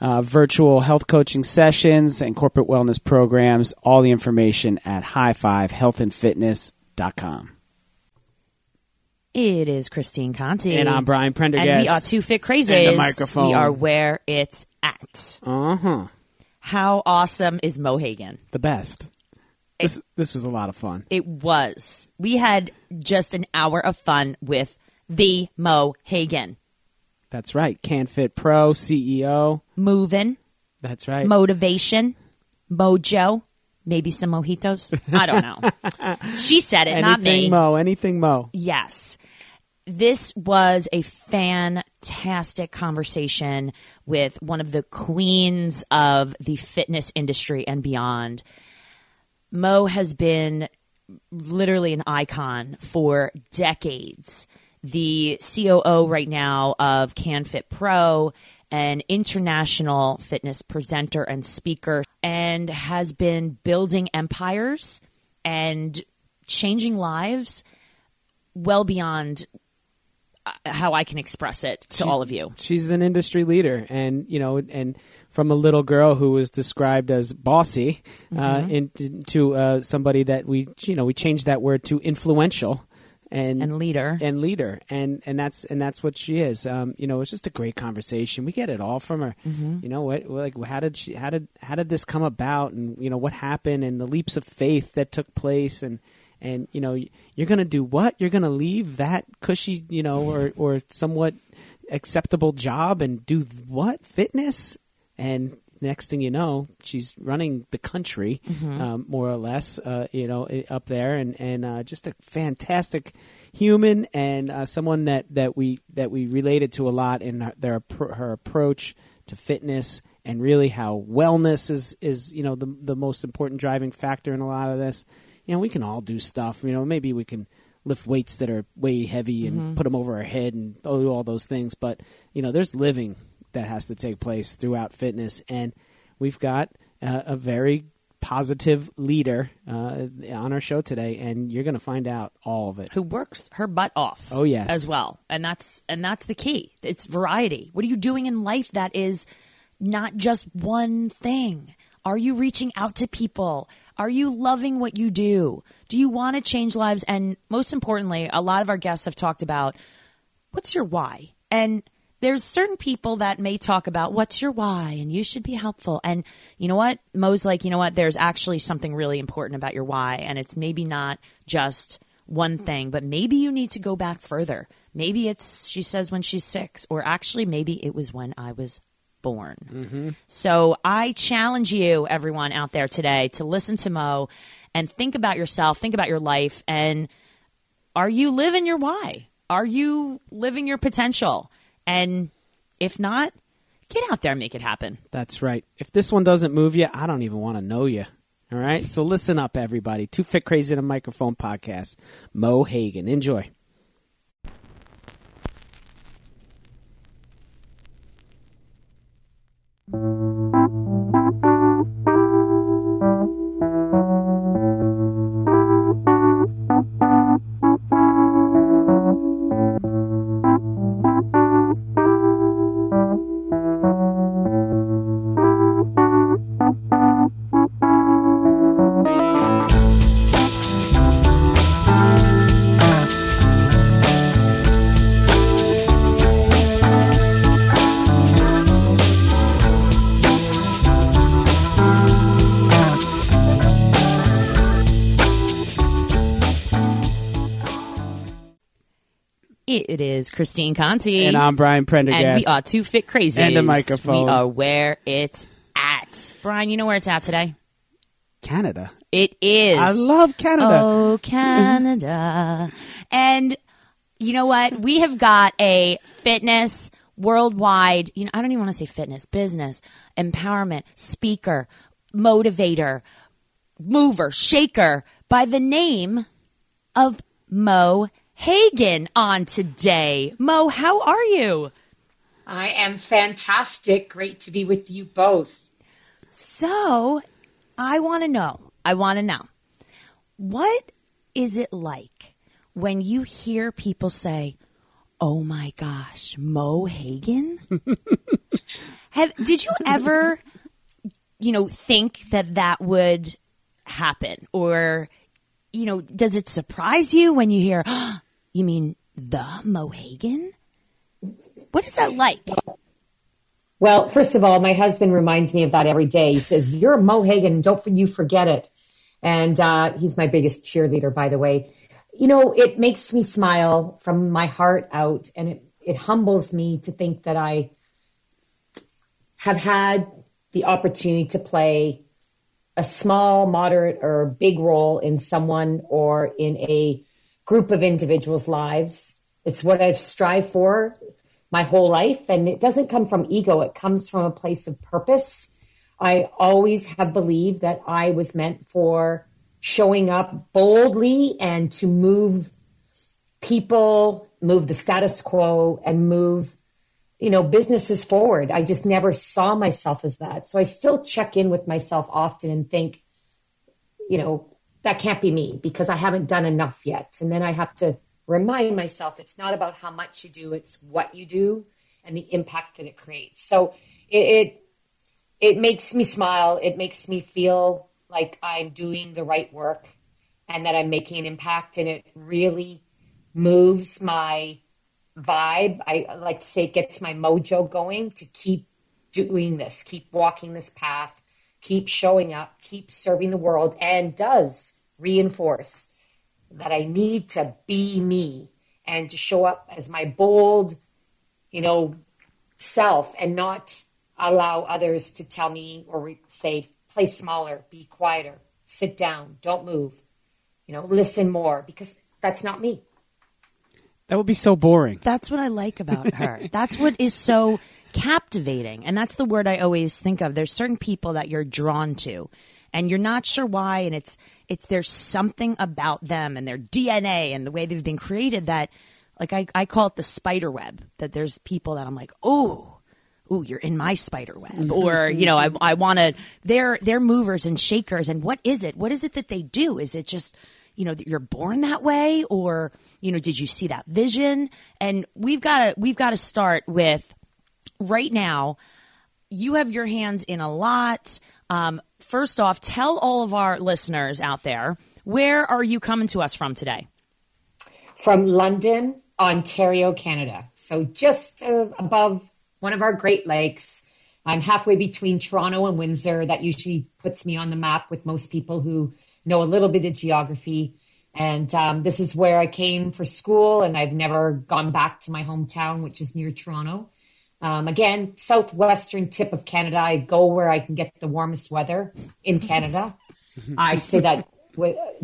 uh, virtual health coaching sessions, and corporate wellness programs. All the information at highfivehealthandfitness.com. It is Christine Conti. And I'm Brian Prendergast. And we are two fit crazies. And the microphone. We are where it's at. Uh huh. How awesome is Mo Hagan? The best. This, this was a lot of fun. It was. We had just an hour of fun with the Mo Hagan. That's right. CanFit Pro, CEO. Moving, That's right. motivation, mojo, maybe some mojitos. I don't know. she said it, not anything me. Mo, anything Mo. Yes. This was a fantastic conversation with one of the queens of the fitness industry and beyond. Mo has been literally an icon for decades. The COO right now of CanFit Pro, an international fitness presenter and speaker, and has been building empires and changing lives well beyond uh, how I can express it to all of you. She's an industry leader, and you know, and from a little girl who was described as bossy, uh, Mm-hmm. into uh, somebody that we, you know, we changed that word to influential. And, And leader. and leader and and that's and that's what she is. Um you know it's just a great conversation. We get it all from her. Mm-hmm. you know what like how did she how did how did this come about? And you know what happened and the leaps of faith that took place. And and you know you're gonna do what? You're gonna leave that cushy you know or or somewhat acceptable job and do what? Fitness? And next thing you know she's running the country um, more or less uh, you know up there and and uh, just a fantastic human and uh, someone that that we that we related to a lot in her, their her approach to fitness and really how wellness is is you know the the most important driving factor in a lot of this. You know we can all do stuff you know maybe we can lift weights that are way heavy and put them over our head and do all those things but you know there's living that has to take place throughout fitness and we've got uh, a very positive leader uh, on our show today and you're going to find out all of it who works her butt off. Oh, yes. as well, and that's and that's the key. It's variety. What are you doing in life that is not just one thing? Are you reaching out to people? Are you loving what you do? Do you want to change lives? And most importantly, a lot of our guests have talked about what's your why? And there's certain people that may talk about what's your why and you should be helpful. And you know what? Mo's like, you know what? There's actually something really important about your why. And it's maybe not just one thing, but maybe you need to go back further. Maybe it's, she says, when she's six, or actually, maybe it was when I was born. Mm-hmm. So I challenge you, everyone out there today, to listen to Mo and think about yourself, think about your life, and are you living your why? Are you living your potential? And if not, get out there and make it happen. That's right. If this one doesn't move you, I don't even want to know you. All right. So listen up, everybody. Two Fit Crazy in a Microphone podcast. Mo Hagan. Enjoy. It is Christine Conti. And I'm Brian Prendergast. And we are two fit crazy. And a microphone. We are where it's at. Brian, you know where it's at today? Canada. It is. I love Canada. Oh, Canada. and you know what? We have got a fitness worldwide, you know, I don't even want to say fitness, business, empowerment, speaker, motivator, mover, shaker by the name of Mo Hagan on today. Mo, how are you? I am fantastic. Great to be with you both. So, I want to know, I want to know, what is it like when you hear people say, oh my gosh, Mo Hagan? Have, did you ever, you know, think that that would happen? Or, you know, does it surprise you when you hear, oh, you mean the Mo Hagan? What is that like? Well, first of all, my husband reminds me of that every day. He says, you're Mo Hagan and don't you forget it. And, uh, he's my biggest cheerleader, by the way. You know, it makes me smile from my heart out and it, it humbles me to think that I have had the opportunity to play a small, moderate, or big role in someone or in a group of individuals' lives. It's what I've strived for my whole life. And it doesn't come from ego. It comes from a place of purpose. I always have believed that I was meant for showing up boldly and to move people, move the status quo and move, you know, businesses forward. I just never saw myself as that. So I still check in with myself often and think, you know, that can't be me because I haven't done enough yet. And then I have to remind myself it's not about how much you do, it's what you do and the impact that it creates. So it, it, it makes me smile. It makes me feel like I'm doing the right work and that I'm making an impact and it really moves my vibe. I like to say it gets my mojo going to keep doing this, keep walking this path, keep showing up, keep serving the world and does reinforce that I need to be me and to show up as my bold, you know, self and not allow others to tell me or say, play smaller, be quieter, sit down, don't move, you know, listen more because that's not me. That would be so boring. That's what I like about her. that's what is so captivating. And that's the word I always think of. There's certain people that you're drawn to and you're not sure why. And it's, it's there's something about them and their DNA and the way they've been created that, like I, I call it the spider web. That there's people that I'm like, oh, ooh, you're in my spider web, mm-hmm. or you know, I, I want to. They're they're movers and shakers, and what is it? What is it that they do? Is it just you know you're born that way, or you know, did you see that vision? And we've got to we've got to start with right now. You have your hands in a lot. Um, first off, tell all of our listeners out there where are you coming to us from today? From London, Ontario, Canada. So just uh, above one of our Great Lakes. I'm halfway between Toronto and Windsor. That usually puts me on the map with most people who know a little bit of geography. And um, this is where I came for school, and I've never gone back to my hometown, which is near Toronto. Um, again, southwestern tip of Canada. I go where I can get the warmest weather in Canada. I say that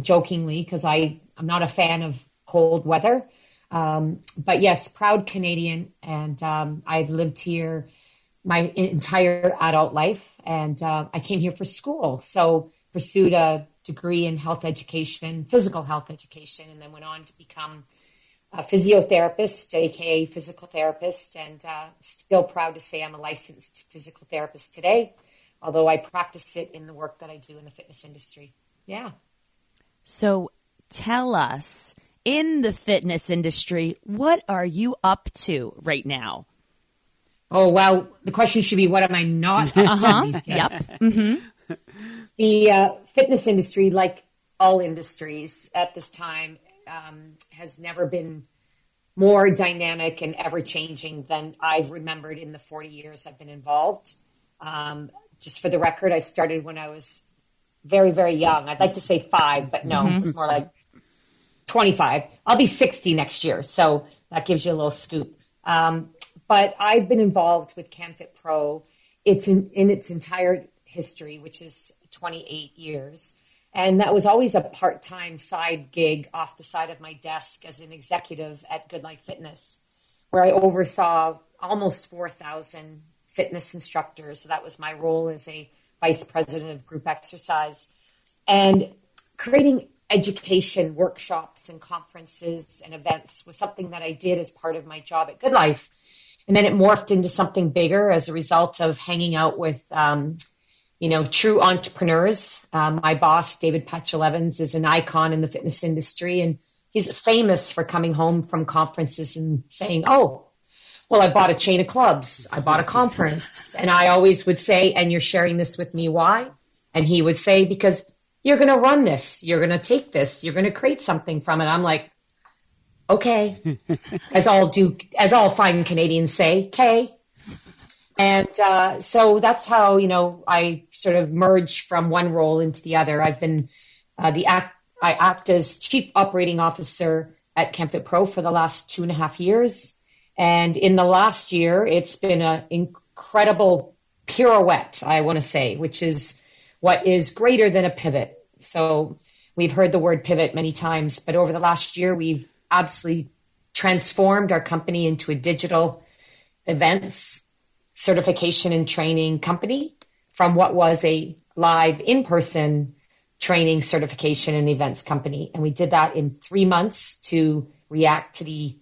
jokingly because I I'm not a fan of cold weather. Um, but yes, proud Canadian, and um, I've lived here my entire adult life, and uh, I came here for school. So pursued a degree in health education, physical health education, and then went on to become a physiotherapist, aka physical therapist, and uh, still proud to say I'm a licensed physical therapist today, although I practice it in the work that I do in the fitness industry. Yeah. So tell us in the fitness industry, what are you up to right now? Oh, well, the question should be, what am I not uh-huh. Yep. Mm-hmm. The uh, fitness industry, like all industries at this time, um, has never been more dynamic and ever changing than I've remembered in the 40 years I've been involved. Um, just for the record, I started when I was very, very young. I'd like to say five, but no, mm-hmm. it was more like 25. I'll be 60 next year. So that gives you a little scoop. Um, but I've been involved with CanFit Pro. It's in, in its entire history, which is 28 years. And that was always a part time side gig off the side of my desk as an executive at Good Life Fitness, where I oversaw almost 4,000 fitness instructors. So that was my role as a vice president of group exercise. And creating education workshops and conferences and events was something that I did as part of my job at Good Life. And then it morphed into something bigger as a result of hanging out with, um, you know, true entrepreneurs. Um, my boss, David Patchell Evans, is an icon in the fitness industry and he's famous for coming home from conferences and saying, Oh, well, I bought a chain of clubs. I bought a conference. And I always would say, and you're sharing this with me. Why? And he would say, because you're going to run this. You're going to take this. You're going to create something from it. I'm like, okay, as all do, as all fine Canadians say, okay. And uh, so that's how you know I sort of merge from one role into the other. I've been uh, the act. I act as chief operating officer at CanFit Pro for the last two and a half years, and in the last year, it's been an incredible pirouette. I want to say, which is what is greater than a pivot. So we've heard the word pivot many times, but over the last year, we've absolutely transformed our company into a digital events certification and training company from what was a live in-person training certification and events company. And we did that in three months to react to the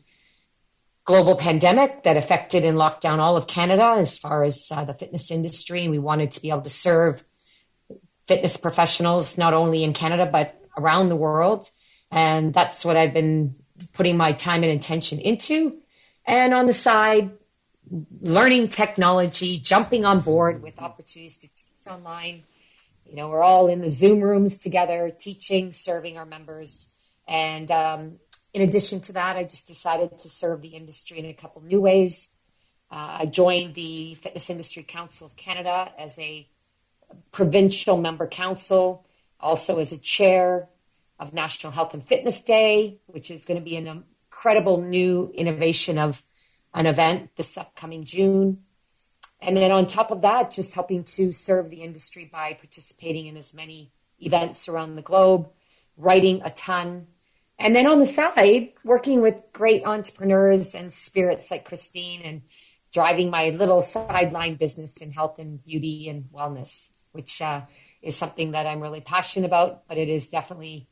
global pandemic that affected and locked down all of Canada as far as uh, the fitness industry. And we wanted to be able to serve fitness professionals, not only in Canada, but around the world. And that's what I've been putting my time and attention into. And on the side, learning technology, jumping on board with opportunities to teach online. You know, we're all in the Zoom rooms together, teaching, serving our members. And um, in addition to that, I just decided to serve the industry in a couple new ways. Uh, I joined the Fitness Industry Council of Canada as a provincial member council, also as a chair of National Health and Fitness Day, which is going to be an incredible new innovation of an event this upcoming June. And then on top of that, just helping to serve the industry by participating in as many events around the globe, writing a ton. And then on the side, working with great entrepreneurs and spirits like Christine and driving my little sideline business in health and beauty and wellness which uh, is something that I'm really passionate about, but it is definitely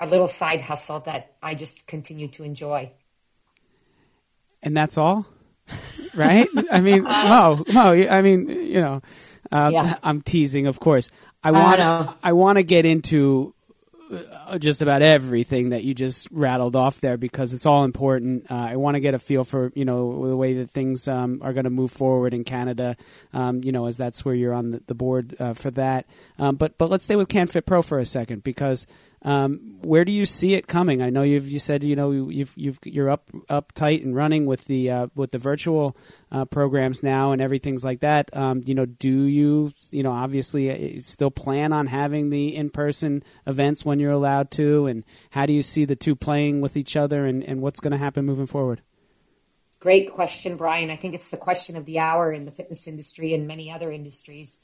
a little side hustle that I just continue to enjoy. And that's all, right? I mean, Mo, Mo, I mean, you know, uh, yeah. I'm teasing, of course. I want I, I want to get into uh, just about everything that you just rattled off there because it's all important. Uh, I want to get a feel for you know the way that things um, are going to move forward in Canada. Um, you know, as that's where you're on the, the board uh, for that. Um, but but let's stay with CanFit Pro for a second because um, where do you see it coming? I know you've you said you know you've you've you're up up tight and running with the uh, with the virtual uh, programs now and everything's like that. Um, you know, do you you know obviously uh, still plan on having the in person events when you're allowed to? And how do you see the two playing with each other? And and what's going to happen moving forward? Great question, Brian. I think it's the question of the hour in the fitness industry and many other industries.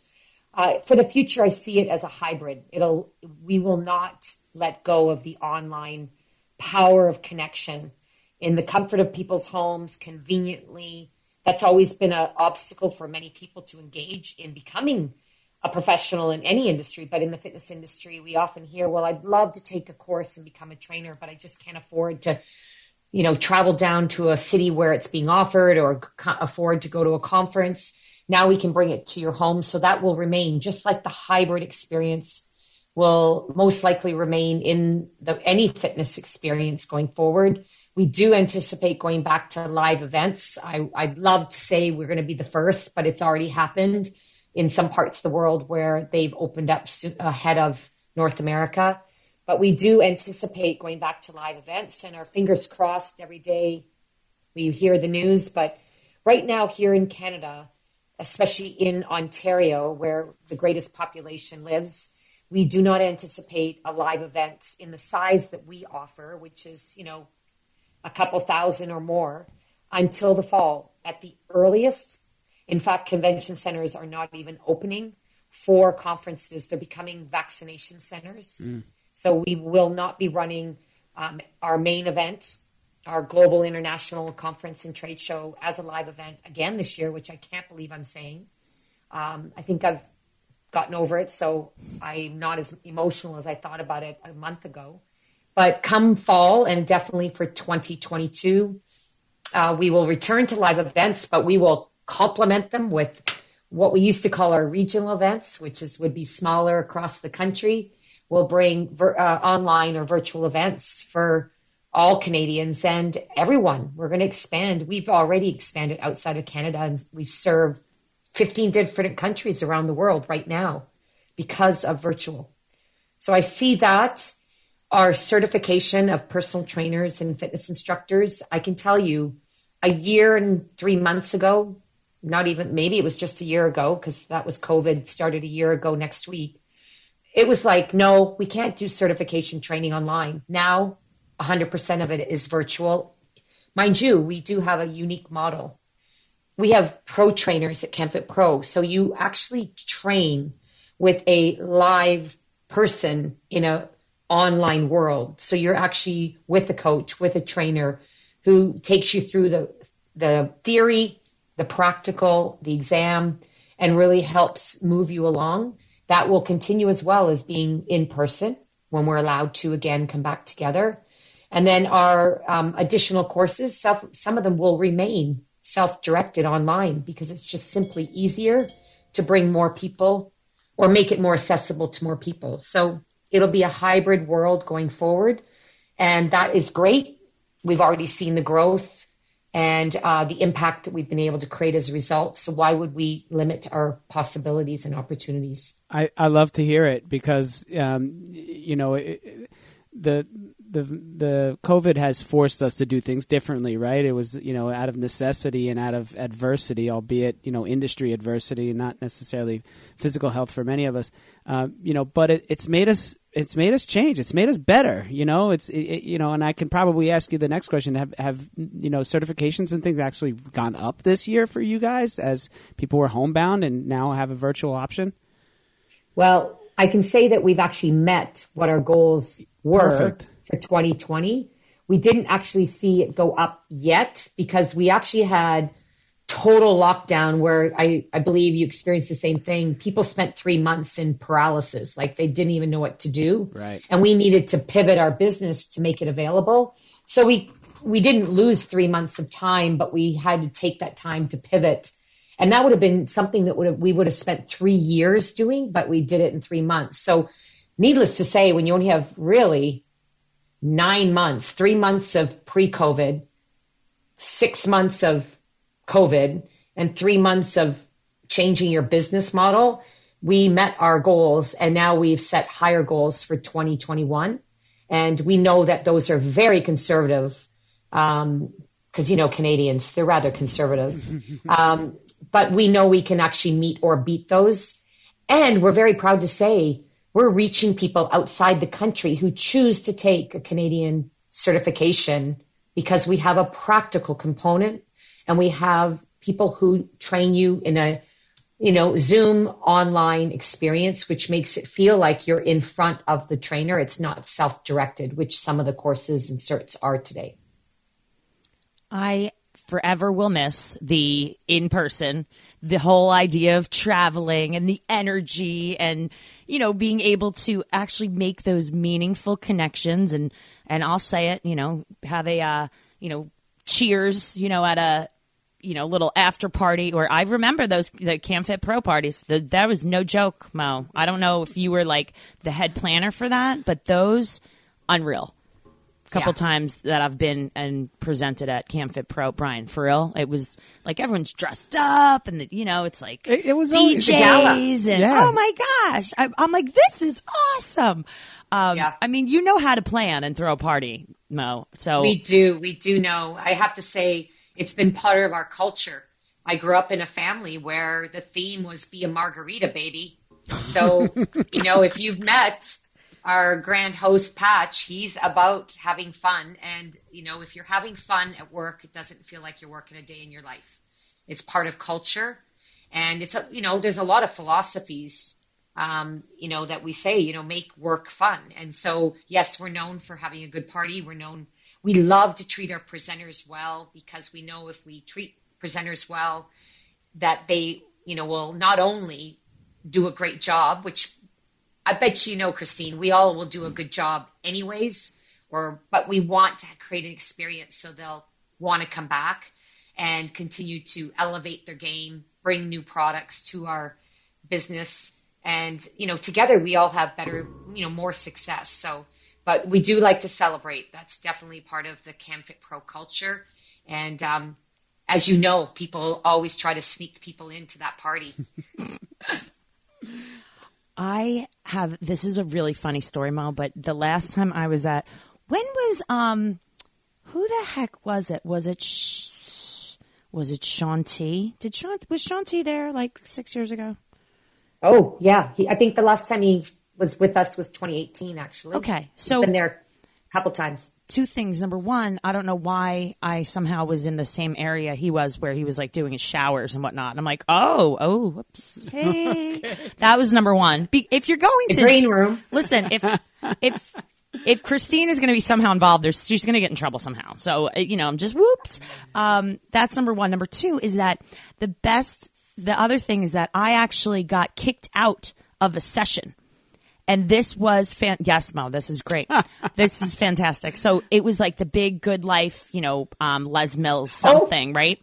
Uh, for the future, I see it as a hybrid. It'll, we will not let go of the online power of connection in the comfort of people's homes, conveniently. That's always been an obstacle for many people to engage in becoming a professional in any industry, but in the fitness industry, we often hear, well, I'd love to take a course and become a trainer, but I just can't afford to, you know, travel down to a city where it's being offered or afford to go to a conference. Now we can bring it to your home. So that will remain just like the hybrid experience will most likely remain in the, any fitness experience going forward. We do anticipate going back to live events. I, I'd love to say we're going to be the first, but it's already happened in some parts of the world where they've opened up ahead of North America. But we do anticipate going back to live events and our fingers crossed every day we hear the news. But right now here in Canada, especially in Ontario, where the greatest population lives, we do not anticipate a live event in the size that we offer, which is, you know, a couple thousand or more until the fall at the earliest. In fact, convention centers are not even opening for conferences. They're becoming vaccination centers. Mm. So we will not be running um, our main event, our global international conference and trade show as a live event again this year, which I can't believe I'm saying. Um, I think I've gotten over it, so I'm not as emotional as I thought about it a month ago. But come fall and definitely for 2022, uh, we will return to live events, but we will complement them with what we used to call our regional events, which is would be smaller across the country. We'll bring uh, online or virtual events for all Canadians and everyone. We're going to expand. We've already expanded outside of Canada and we've served 15 different countries around the world right now because of virtual. So I see that our certification of personal trainers and fitness instructors, I can tell you a year and three months ago, not even, maybe it was just a year ago because that was COVID started a year ago next week. It was like, no, we can't do certification training online. Now 100% of it is virtual. Mind you, we do have a unique model we have pro trainers at CanFit Pro. So you actually train with a live person in a online world. So you're actually with a coach, with a trainer who takes you through the, the theory, the practical, the exam, and really helps move you along. That will continue as well as being in person when we're allowed to again come back together. And then our um, additional courses, some, some of them will remain self-directed online because it's just simply easier to bring more people or make it more accessible to more people. So it'll be a hybrid world going forward. And that is great. We've already seen the growth and uh, the impact that we've been able to create as a result. So why would we limit our possibilities and opportunities? I, I love to hear it because, um, you know, it, the the the COVID has forced us to do things differently, right? It was you know out of necessity and out of adversity, albeit you know industry adversity, and not necessarily physical health for many of us. Uh, you know, but it, it's made us it's made us change. It's made us better. You know, it's it, you know, and I can probably ask you the next question: Have have you know certifications and things actually gone up this year for you guys as people were homebound and now have a virtual option? Well, I can say that we've actually met what our goals were. Perfect for 2020. We didn't actually see it go up yet because we actually had total lockdown where I, I believe you experienced the same thing. People spent three months in paralysis, like they didn't even know what to do. Right. And we needed to pivot our business to make it available. So we, we didn't lose three months of time, but we had to take that time to pivot. And that would have been something that would have, we would have spent three years doing, but we did it in three months. So needless to say, when you only have really nine months, three months of pre-COVID, six months of COVID, and three months of changing your business model, we met our goals and now we've set higher goals for 2021. And we know that those are very conservative, um, cause you know, Canadians, they're rather conservative. um, but we know we can actually meet or beat those. And we're very proud to say we're reaching people outside the country who choose to take a Canadian certification because we have a practical component and we have people who train you in a you know zoom online experience which makes it feel like you're in front of the trainer. It's not self-directed which some of the courses and certs are today. I forever will miss the in person the whole idea of traveling and the energy and you know, being able to actually make those meaningful connections and, and I'll say it, you know, have a, uh, you know, cheers, you know, at a, you know, little after party or I remember those, the CanFit Pro parties. The, that was no joke, Mo. I don't know if you were like the head planner for that, but those unreal couple yeah. times that I've been and presented at CanFit Pro, Brian, for real. It was like everyone's dressed up and the, you know, it's like it, it was DJs and yeah. oh my gosh. I, am like, this is awesome. Um, yeah. I mean, you know how to plan and throw a party, Mo. So we do, we do know. I have to say it's been part of our culture. I grew up in a family where the theme was be a margarita baby. So, you know, if you've met our grand host Patch, he's about having fun. And, you know, if you're having fun at work, it doesn't feel like you're working a day in your life. It's part of culture. And it's, a, you know, there's a lot of philosophies, um, you know, that we say, you know, make work fun. And so, yes, we're known for having a good party. We're known, we love to treat our presenters well because we know if we treat presenters well, that they, you know, will not only do a great job, which I bet you know, Christine, we all will do a good job anyways, or, but we want to create an experience so they'll want to come back and continue to elevate their game, bring new products to our business. And, you know, together we all have better, you know, more success. So, but we do like to celebrate. That's definitely part of the CanFit Pro culture. And, um, as you know, people always try to sneak people into that party. I have this is a really funny story, Mo, but the last time I was at when was um who the heck was it? Was it Sh- was it Shanti? Did Shanti was Shanti there like 6 years ago? Oh, yeah. He, I think the last time he was with us was 2018 actually. Okay. So He's been there couple times. two things. Number one, I don't know why I somehow was in the same area he was, where he was like doing his showers and whatnot. And I'm like, oh, oh, whoops, hey, that was number one. Be- if you're going The to green room. listen, if if if Christine is going to be somehow involved, there's she's going to get in trouble somehow. So uh, you know, I'm just whoops. Um, that's number one. Number two is that the best. The other thing is that I actually got kicked out of a session. And this was fan. Yes, Mo, this is great. this is fantastic. So it was like the big good life, you know, um, Les Mills something, right?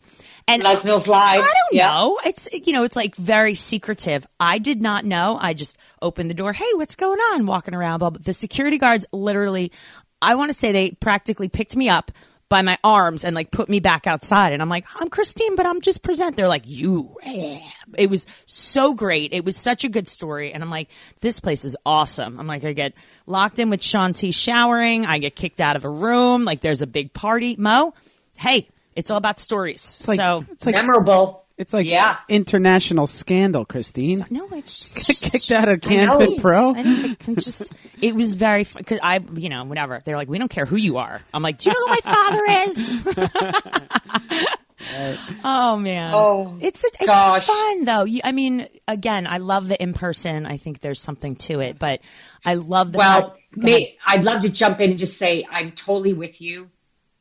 And Les Mills Live. I don't Yeah. know. It's you know, it's like very secretive. I did not know. I just opened the door. Hey, what's going on? Walking around. Blah, blah. The security guards literally. I want to say they practically picked me up by my arms and like put me back outside. And I'm like, I'm Christine, but I'm just present. They're like, you. eh." It was so great. It was such a good story. And I'm like, this place is awesome. I'm like, I get locked in with Shanti showering. I get kicked out of a room. Like there's a big party. Mo, hey, it's all about stories. It's like so it's like Memorable. It's like Yeah. international scandal, Christine. no, it's just, Kicked out of know. CanFit Pro. I don't just it was very fun because I you know whatever they're like we don't care who you are. I'm like, do you know who my father is? oh man, Oh, it's it's gosh. fun though. You, I mean, again, I love the in person. I think there's something to it, but I love the Well, fact- go ahead. may, I'd love to jump in and just say I'm totally with you.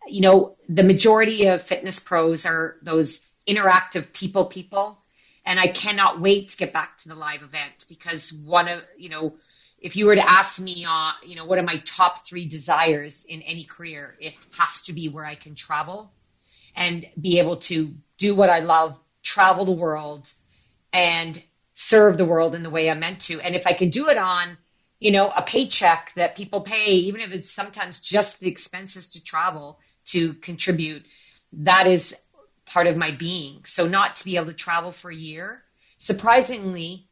You know, the majority of fitness pros are those interactive people people. And I cannot wait to get back to the live event because one of, you know, if you were to ask me, uh, you know, what are my top three desires in any career, it has to be where I can travel and be able to do what I love, travel the world and serve the world in the way I'm meant to. And if I can do it on, you know, a paycheck that people pay, even if it's sometimes just the expenses to travel to contribute, that is part of my being. So not to be able to travel for a year, surprisingly,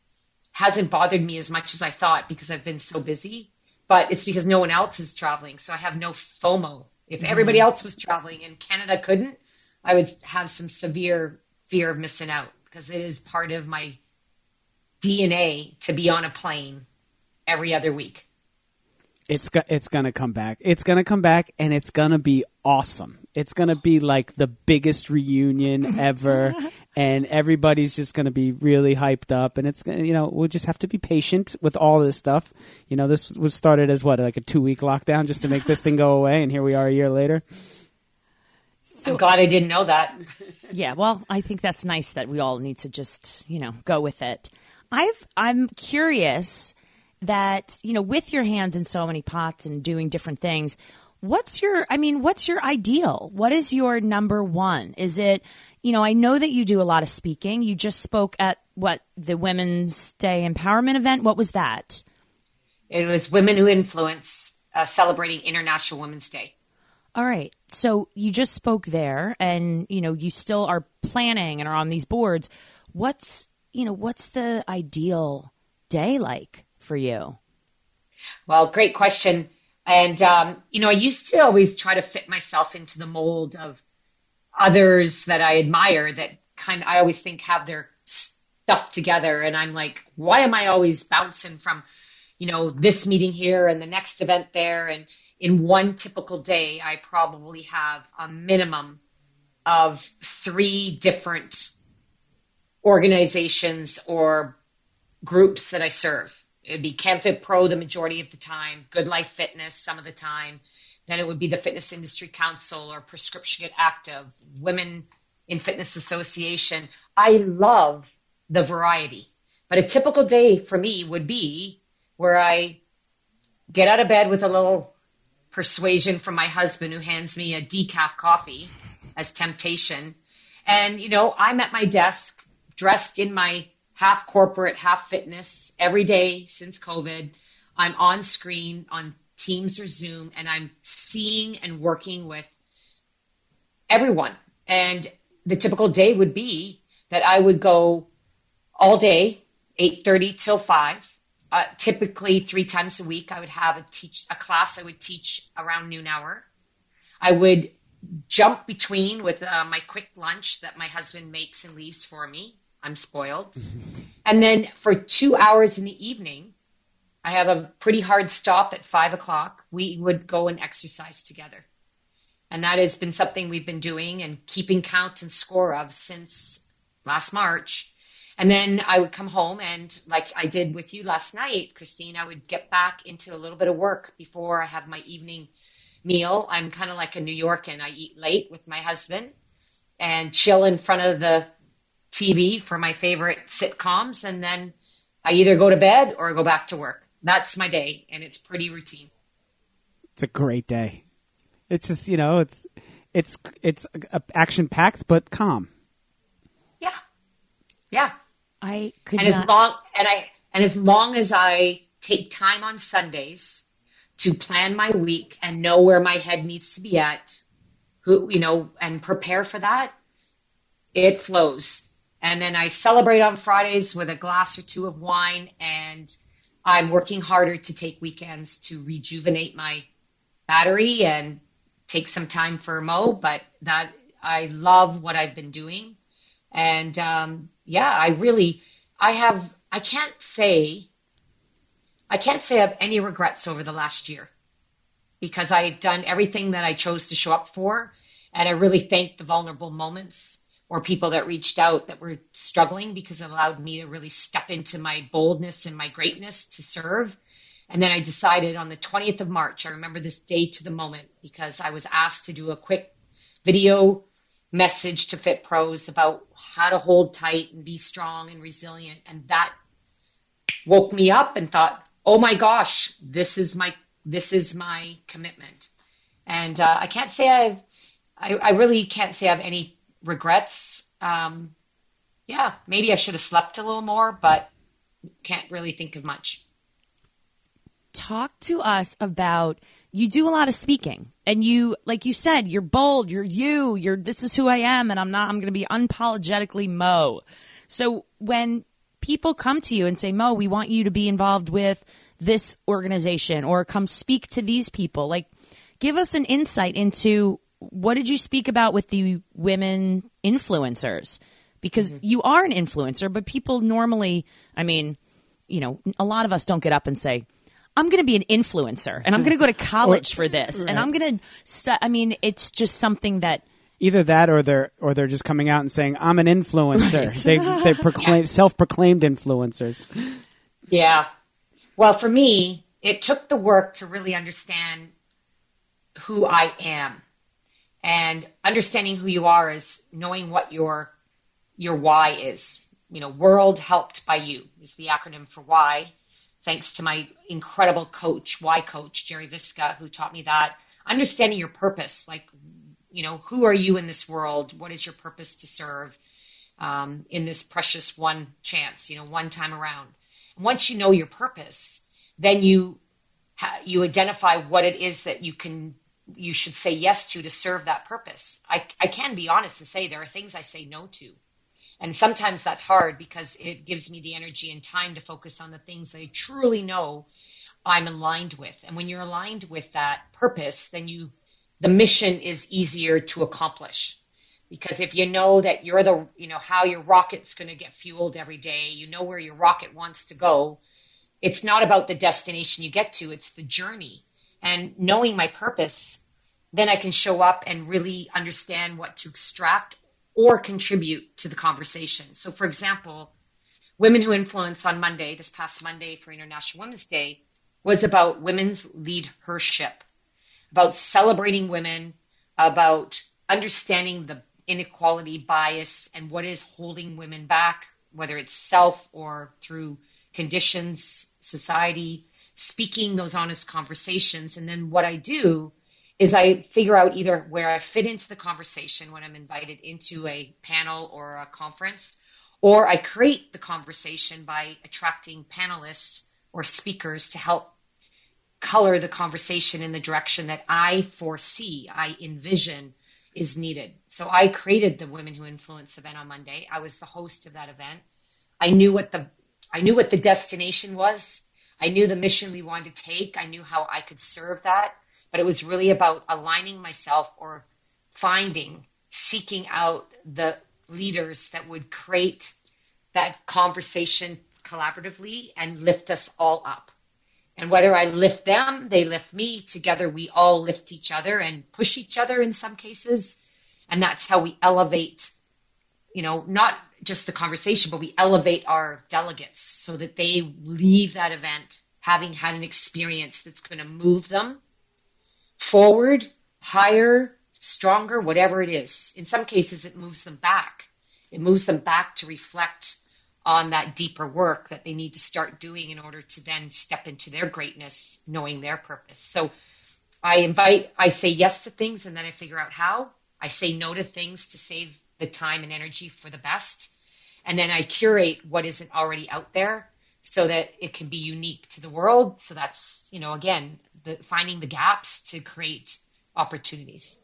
hasn't bothered me as much as I thought because I've been so busy. But it's because no one else is traveling, so I have no FOMO. If mm-hmm. everybody else was traveling and Canada couldn't, I would have some severe fear of missing out because it is part of my DNA to be on a plane every other week. It's go- it's gonna come back. It's gonna come back, and it's gonna be awesome. It's gonna be like the biggest reunion ever, and everybody's just gonna be really hyped up. And it's gonna, you know, we'll just have to be patient with all this stuff. You know, this was started as what, like a two week lockdown just to make this thing go away, and here we are a year later. I'm glad I didn't know that. Yeah, well, I think that's nice that we all need to just, you know, go with it. I've I'm curious that, you know, with your hands in so many pots and doing different things, what's your I mean, what's your ideal? What is your number 1? Is it, you know, I know that you do a lot of speaking. You just spoke at what the Women's Day Empowerment event. What was that? It was Women Who Influence uh, celebrating International Women's Day. All right. So you just spoke there and, you know, you still are planning and are on these boards. What's, you know, what's the ideal day like for you? Well, great question. And, um, you know, I used to always try to fit myself into the mold of others that I admire that kind of, I always think have their stuff together and I'm like, why am I always bouncing from, you know, this meeting here and the next event there? And in one typical day, I probably have a minimum of three different organizations or groups that I serve. It'd be CanFit Pro the majority of the time, Good Life Fitness some of the time. Then it would be the Fitness Industry Council or Prescription Get Active, Women in Fitness Association. I love the variety. But a typical day for me would be where I get out of bed with a little persuasion from my husband who hands me a decaf coffee as temptation. And, you know, I'm at my desk dressed in my half corporate, half fitness every day since COVID. I'm on screen on Teams or Zoom and I'm seeing and working with everyone. And the typical day would be that I would go all day, 8.30 till 5. Uh, typically three times a week, I would have a teach a class I would teach around noon hour. I would jump between with uh, my quick lunch that my husband makes and leaves for me. I'm spoiled. and then for two hours in the evening, I have a pretty hard stop at five o'clock. We would go and exercise together. And that has been something we've been doing and keeping count and score of since last March. And then I would come home and like I did with you last night, Christine, I would get back into a little bit of work before I have my evening meal. I'm kind of like a New Yorkan. I eat late with my husband and chill in front of the TV for my favorite sitcoms. And then I either go to bed or go back to work. That's my day and it's pretty routine. It's a great day. It's just, you know, it's, it's, it's action packed, but calm. Yeah. Yeah. I could and not. as long, and I, and as long as I take time on Sundays to plan my week and know where my head needs to be at, who, you know, and prepare for that, it flows. And then I celebrate on Fridays with a glass or two of wine and I'm working harder to take weekends to rejuvenate my battery and take some time for Mo, but that I love what I've been doing. And, um, yeah, I really, I have, I can't say I can't say I have any regrets over the last year because I've done everything that I chose to show up for. And I really thank the vulnerable moments or people that reached out that were struggling because it allowed me to really step into my boldness and my greatness to serve. And then I decided on the 20th of March, I remember this day to the moment because I was asked to do a quick video message to Fit Pros about how to hold tight and be strong and resilient. And that woke me up and thought, oh my gosh, this is my this is my commitment. And uh, I can't say I've I, I really can't say I have any regrets. Um, yeah, maybe I should have slept a little more, but can't really think of much. Talk to us about you do a lot of speaking and you like you said you're bold you're you you're this is who i am and i'm not i'm going to be unapologetically mo so when people come to you and say mo we want you to be involved with this organization or come speak to these people? Like, give us an insight into what did you speak about with the women influencers? Because mm-hmm. you are an influencer, but people normally, I mean, you know, a lot of us don't get up and say, I'm going to be an influencer and I'm going to go to college or, for this right. and I'm going to, stu-. I mean, it's just something that either that or they're or they're just coming out and saying I'm an influencer. Right. They they proclaim self-proclaimed influencers. Yeah, well, for me, it took the work to really understand who I am. And understanding who you are is knowing what your your why is. You know, world helped by you is the acronym for why. Thanks to my incredible coach, why coach, Jerry Visca, who taught me that. Understanding your purpose, like, you know, who are you in this world? What is your purpose to serve um, in this precious one chance, you know, one time around? once you know your purpose, then you you identify what it is that you can you should say yes to to serve that purpose. I I can be honest and say there are things I say no to. And sometimes that's hard because it gives me the energy and time to focus on the things I truly know I'm aligned with. And when you're aligned with that purpose, then you the mission is easier to accomplish. Because if you know that you're the, you know, how your rocket's going to get fueled every day, you know where your rocket wants to go. It's not about the destination you get to, it's the journey. And knowing my purpose, then I can show up and really understand what to extract or contribute to the conversation. So, for example, Women Who Influence on Monday, this past Monday for International Women's Day, was about women's leadership, about celebrating women, about understanding the inequality bias and what is holding women back, whether it's self or through conditions, society, speaking those honest conversations. And then what I do is I figure out either where I fit into the conversation when I'm invited into a panel or a conference, or I create the conversation by attracting panelists or speakers to help color the conversation in the direction that I foresee, I envision is needed. So I created the Women Who Influence event on Monday. I was the host of that event. I knew what the I knew what the destination was. I knew the mission we wanted to take. I knew how I could serve that, but it was really about aligning myself or finding, seeking out the leaders that would create that conversation collaboratively and lift us all up. And whether I lift them, they lift me. Together, we all lift each other and push each other in some cases. And that's how we elevate, you know, not just the conversation, but we elevate our delegates so that they leave that event having had an experience that's going to move them forward, higher, stronger, whatever it is. In some cases, it moves them back. It moves them back to reflect on that deeper work that they need to start doing in order to then step into their greatness, knowing their purpose. So I invite, I say yes to things and then I figure out how. I say no to things to save the time and energy for the best. And then I curate what isn't already out there so that it can be unique to the world. So that's, you know, again, the, finding the gaps to create opportunities.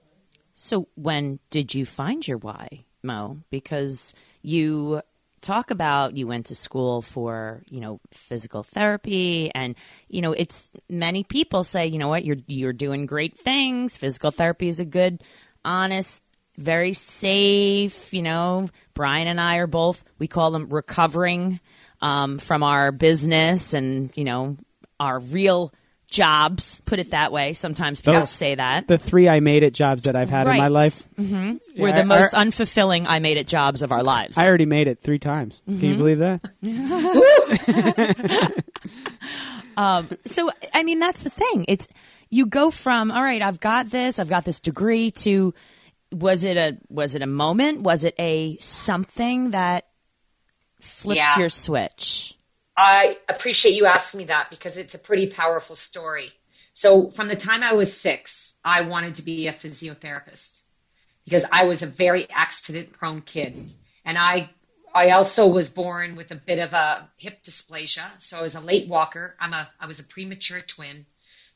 So when did you find your why, Mo? Because you talk about you went to school for you know physical therapy and you know it's many people say you know what you're you're doing great things physical therapy is a good honest very safe you know brian and i are both we call them recovering um, from our business and you know our real jobs, put it that way. Sometimes people say that. The three I made it jobs that I've had right. in my life mm-hmm. yeah, were the I, most I, unfulfilling I made it jobs of our lives. I already made it three times. Mm-hmm. Can you mm-hmm. believe that? um, so, I mean, that's the thing. It's you go from all right, I've got this, I've got this degree to was it a was it a moment? Was it a something that flipped yeah. your switch? I appreciate you asking me that because it's a pretty powerful story. So from the time I was six, I wanted to be a physiotherapist because I was a very accident prone kid. And I, I also was born with a bit of a hip dysplasia. So I was a late walker. I'm a, I was a premature twin.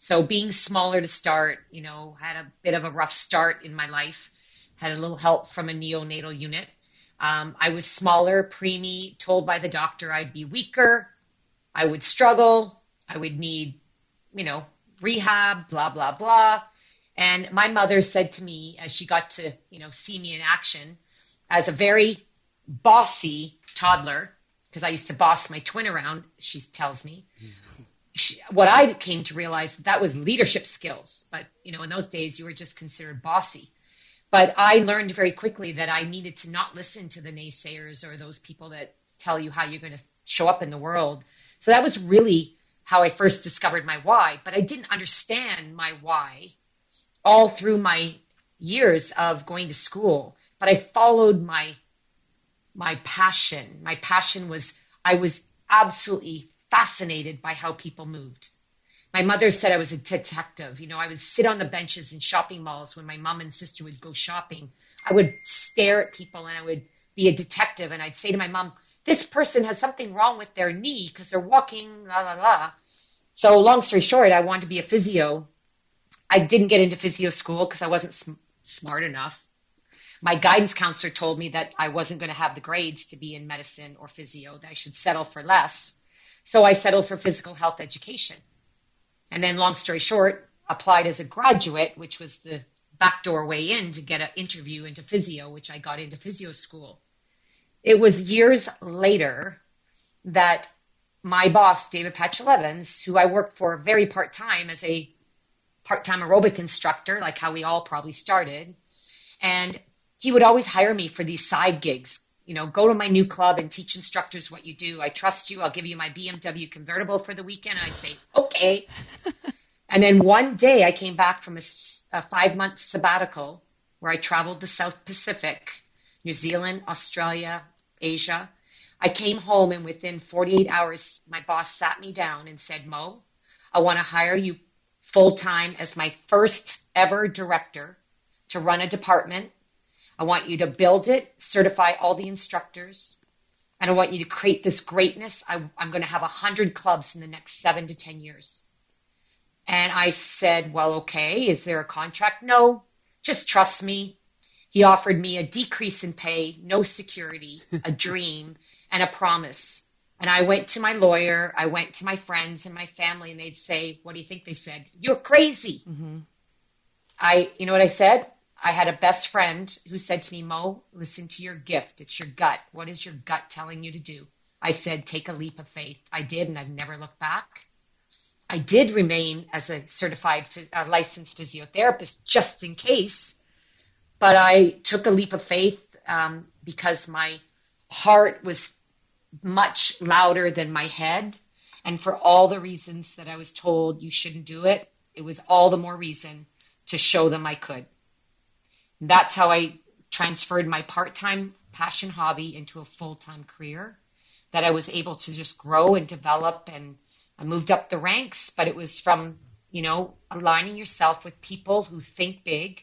So being smaller to start, you know, had a bit of a rough start in my life. Had a little help from a neonatal unit. Um, I was smaller, preemie, told by the doctor I'd be weaker, I would struggle. I would need, you know, rehab, blah, blah, blah. And my mother said to me as she got to, you know, see me in action as a very bossy toddler, because I used to boss my twin around, she tells me. She, what I came to realize that, that was leadership skills. But, you know, in those days you were just considered bossy. But I learned very quickly that I needed to not listen to the naysayers or those people that tell you how you're going to show up in the world so that was really how I first discovered my why, but I didn't understand my why all through my years of going to school, but I followed my my passion. My passion was I was absolutely fascinated by how people moved. My mother said I was a detective. You know, I would sit on the benches in shopping malls when my mom and sister would go shopping. I would stare at people and I would be a detective and I'd say to my mom, this person has something wrong with their knee because they're walking, la la la. So long story short, I wanted to be a physio. I didn't get into physio school because I wasn't sm- smart enough. My guidance counselor told me that I wasn't going to have the grades to be in medicine or physio, that I should settle for less. So I settled for physical health education. And then long story short, applied as a graduate, which was the backdoor way in to get an interview into physio, which I got into physio school. It was years later that my boss, David Patchell Evans, who I worked for very part time as a part time aerobic instructor, like how we all probably started. And he would always hire me for these side gigs. You know, go to my new club and teach instructors what you do. I trust you. I'll give you my BMW convertible for the weekend. I'd say, okay. and then one day I came back from a, a five month sabbatical where I traveled the South Pacific, New Zealand, Australia, Asia. I came home and within 48 hours, my boss sat me down and said, Mo, I want to hire you full time as my first ever director to run a department. I want you to build it, certify all the instructors, and I want you to create this greatness. I, am going to have a hundred clubs in the next seven to 10 years. And I said, well, okay. Is there a contract? No, just trust me. He offered me a decrease in pay, no security, a dream, and a promise. And I went to my lawyer, I went to my friends and my family, and they'd say, What do you think they said? You're crazy. Mm-hmm. I, you know what I said? I had a best friend who said to me, Mo, listen to your gift. It's your gut. What is your gut telling you to do? I said, take a leap of faith. I did, and I've never looked back. I did remain as a certified uh, licensed physiotherapist just in case, but I took a leap of faith um, because my heart was much louder than my head. And for all the reasons that I was told you shouldn't do it, it was all the more reason to show them I could. That's how I transferred my part time passion hobby into a full time career that I was able to just grow and develop. And I moved up the ranks, but it was from, you know, aligning yourself with people who think big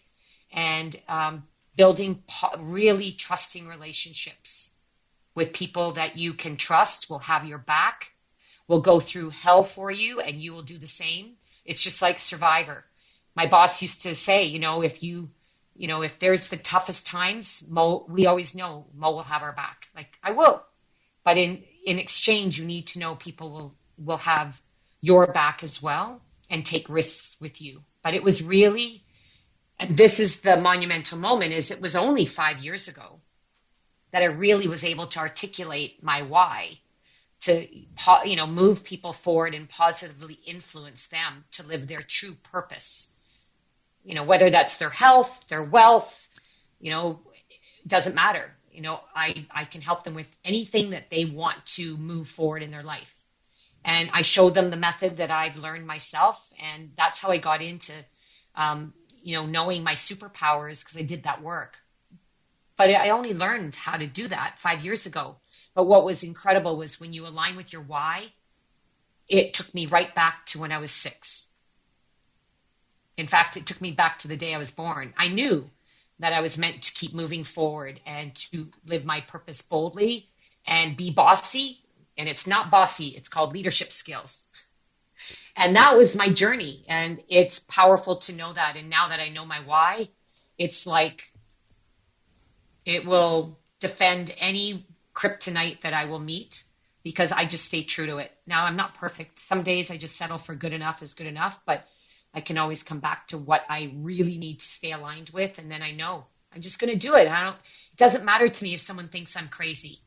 and um, building po- really trusting relationships with people that you can trust will have your back, will go through hell for you, and you will do the same. It's just like Survivor. My boss used to say, you know, if you, you know, if there's the toughest times, Mo, we always know Mo will have our back. Like I will, but in in exchange, you need to know people will will have your back as well and take risks with you. But it was really, and this is the monumental moment, is it was only five years ago that I really was able to articulate my why to you know move people forward and positively influence them to live their true purpose you know whether that's their health their wealth you know doesn't matter you know i i can help them with anything that they want to move forward in their life and i showed them the method that i've learned myself and that's how i got into um, you know knowing my superpowers because i did that work but I only learned how to do that five years ago. But what was incredible was when you align with your why, it took me right back to when I was six. In fact, it took me back to the day I was born. I knew that I was meant to keep moving forward and to live my purpose boldly and be bossy. And it's not bossy, it's called leadership skills. And that was my journey. And it's powerful to know that. And now that I know my why, it's like it will defend any kryptonite that I will meet because I just stay true to it. Now I'm not perfect. Some days I just settle for good enough is good enough, but I can always come back to what I really need to stay aligned with and then I know I'm just going to do it. I don't it doesn't matter to me if someone thinks I'm crazy.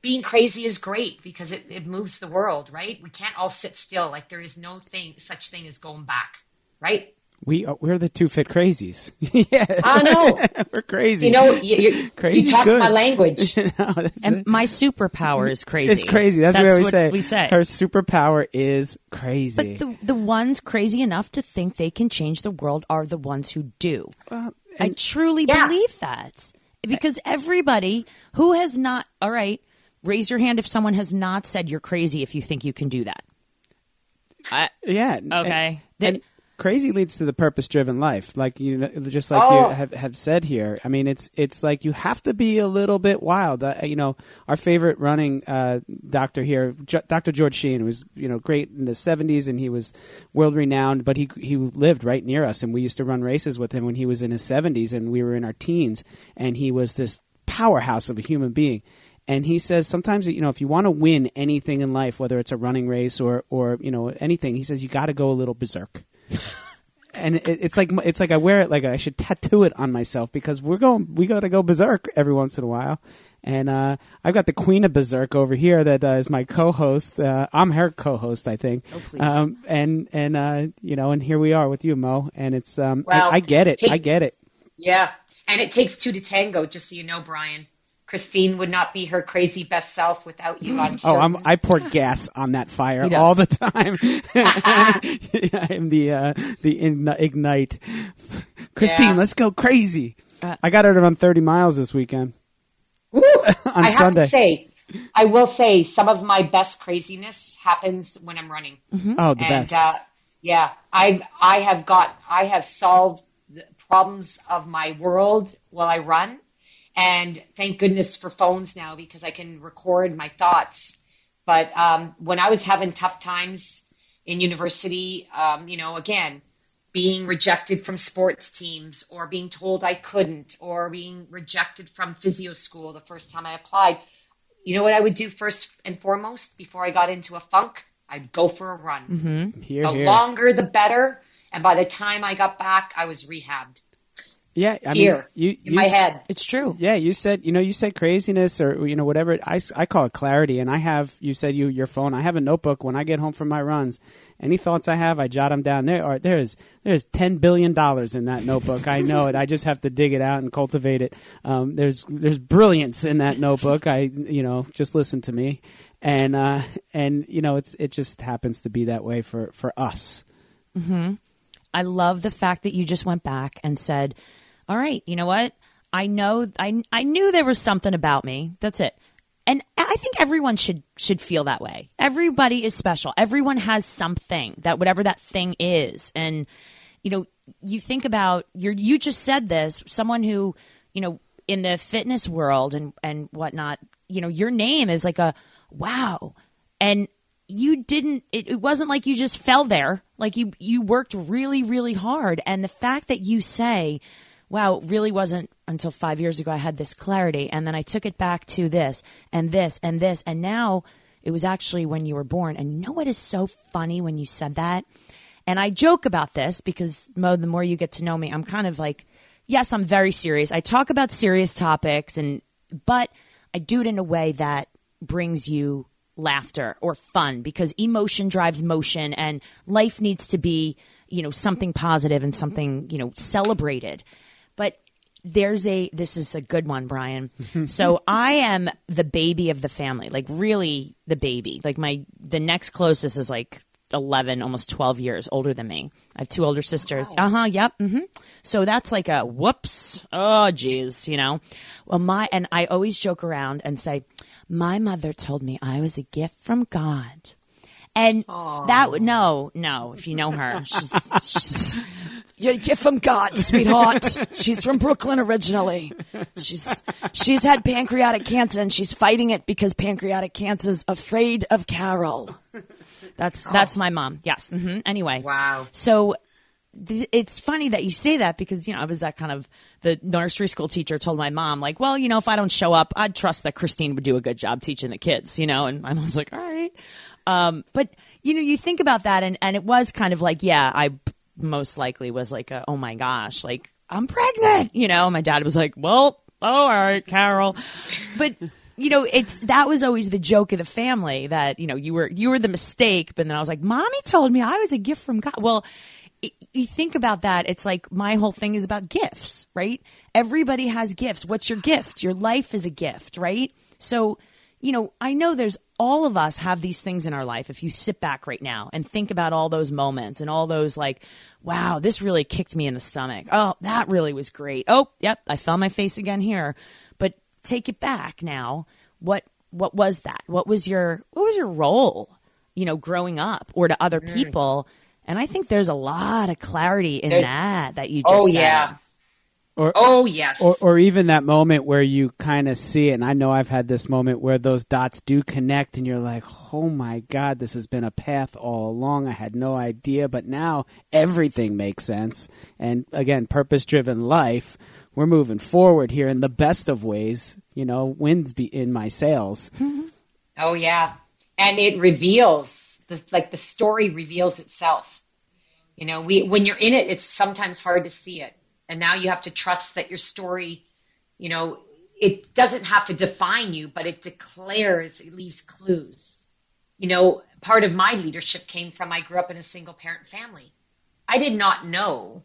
Being crazy is great because it, it moves the world, right? We can't all sit still. Like there is no thing such thing as going back, right? We are, we're the two fit crazies. yeah, I know we're crazy. You know, you, you talk good. my language. no, and it. my superpower is crazy. It's crazy. That's, That's what we say. We say her superpower is crazy. But the the ones crazy enough to think they can change the world are the ones who do. Well, I truly yeah. believe that because everybody who has not. All right, raise your hand if someone has not said you're crazy if you think you can do that. I, yeah. Okay. And, and, crazy leads to the purpose driven life like you know just like oh. you have, have said here. I mean it's it's like you have to be a little bit wild. Uh, you know our favorite running uh, doctor here J- dr george Sheehan was you know great in the 70s and he was world renowned but he he lived right near us and we used to run races with him when he was in his 70s and we were in our teens and he was this powerhouse of a human being. And he says sometimes you know if you want to win anything in life whether it's a running race or or you know anything he says you got to go a little berserk and it, it's like it's like I wear it like I should tattoo it on myself because we're going we got to go berserk every once in a while. And uh, I've got the Queen of Berserk over here that uh, is my co-host. Uh, I'm her co-host, I think. Oh, please. Um, and and uh, you know, and here we are with you, Mo. And it's um, Well, I, I get it. take- I get it. Yeah. And it takes two to tango, just so you know, Brian. Christine would not be her crazy best self without you. I'm Oh, I'm. I pour gas on that fire all the time. I'm the uh, the ign- ignite. Christine, Yeah. let's go crazy. Uh, I got her to run 30 miles this weekend. Woo! I have Sunday. to say, I will say some of my best craziness happens when I'm running. Oh, the and best. uh, yeah, I I have got I have solved the problems of my world while I run, and thank goodness for phones now because I can record my thoughts. But um, when I was having tough times in university, um, you know, again, being rejected from sports teams or being told I couldn't or being rejected from physio school the first time I applied, you know what I would do first and foremost before I got into a funk? I'd go for a run. here, The here. longer the better. And by the time I got back, I was rehabbed yeah, I here mean, you, in my head. It's true. Yeah, you said you know you said craziness or you know whatever. I, I call it clarity, and I have you said you your phone. I have a notebook when I get home from my runs. Any thoughts I have, I jot them down. There are there's there's ten billion dollars in that notebook. I know it. I just have to dig it out and cultivate it. Um, there's there's brilliance in that notebook. I you know just listen to me, and uh, and you know it's it just happens to be that way for for us. Hmm. I love the fact that you just went back and said, "All right, you know what? I know I I knew there was something about me. That's it." And I think everyone should should feel that way. Everybody is special. Everyone has something that whatever that thing is. And you know, you think about you you just said this, someone who, you know, in the fitness world and and whatnot, you know, your name is like a wow. And you didn't it, it wasn't like you just fell there like you you worked really really hard and the fact that you say wow it really wasn't until 5 years ago I had this clarity and then I took it back to this and this and this and now it was actually when you were born. And you know what is so funny when you said that? And I joke about this because Mo the more you get to know me I'm kind of like yes I'm very serious. I talk about serious topics and but I do it in a way that brings you laughter or fun because emotion drives motion and life needs to be, you know, something positive and something, you know, celebrated. But there's a this is a good one, Brian. so I am the baby of the family, like really the baby. Like my the next closest is like 11 almost 12 years older than me i have two older sisters uh-huh yep Mm-hmm. so that's like a whoops oh geez you know well my and i always joke around and say my mother told me i was a gift from god and that would no no if you know her she's, she's you're a gift from god sweetheart she's from brooklyn originally she's she's had pancreatic cancer and she's fighting it because pancreatic cancer's afraid of carol that's that's my mom. Yes. hmm Anyway. Wow. So th- it's funny that you say that because you know I was that kind of the nursery school teacher told my mom like, well, you know, if I don't show up, I'd trust that Christine would do a good job teaching the kids, you know. And my mom's like, all right. Um, but you know, you think about that, and and it was kind of like, yeah, I most likely was like, a, oh my gosh, like I'm pregnant, you know. My dad was like, well, all right, Carol, but you know, it's that was always the joke of the family that you know you were you were the mistake, but then I was like, mommy told me I was a gift from God. Well, y- you think about that, it's like my whole thing is about gifts, right? Everybody has gifts. What's your gift? Your life is a gift, right? So, you know, I know there's all of us have these things in our life. If you sit back right now and think about all those moments and all those like, wow, this really kicked me in the stomach. Oh, that really was great. Oh, yep, I fell my face again here. But take it back now. What what was that? What was your what was your role, you know, growing up or to other mm. people? And I think there's a lot of clarity in There- that that you oh, just Oh said. yeah. Or Oh yes. or, or even that moment where you kind of see it and i know i've had this moment where those dots do connect and you're like oh my god this has been a path all along i had no idea but now everything makes sense and again purpose driven life we're moving forward here in the best of ways you know winds be in my sails Oh yeah, and it reveals the like the story reveals itself. You know, we, when you're in it, it's sometimes hard to see it. And now you have to trust that your story, you know, it doesn't have to define you, but it declares, it leaves clues. You know, part of my leadership came from I grew up in a single parent family. I did not know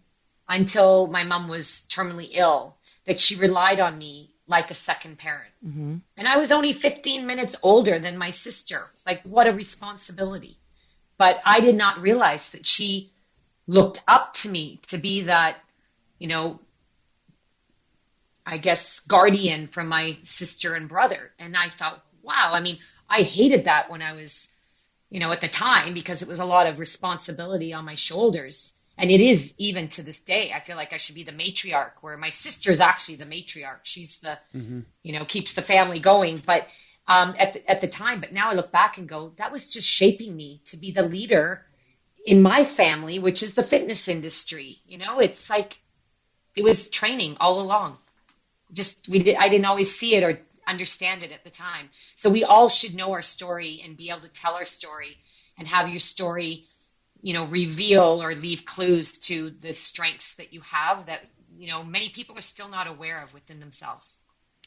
until my mom was terminally ill that she relied on me like a second parent. Mm-hmm. And I was only 15 minutes older than my sister. Like, what a responsibility. But I did not realize that she looked up to me to be that, you know, I guess guardian from my sister and brother. And I thought, wow, I mean, I hated that when I was, you know, at the time because it was a lot of responsibility on my shoulders. And it is even to this day. I feel like I should be the matriarch where my sister's actually the matriarch. She's the, mm-hmm. you know, keeps the family going. But, um, at the, at the time, but now I look back and go, that was just shaping me to be the leader in my family, which is the fitness industry. You know, it's like, it was training all along. Just, we did, I didn't always see it or understand it at the time. So we all should know our story and be able to tell our story and have your story you know, reveal or leave clues to the strengths that you have that, you know, many people are still not aware of within themselves.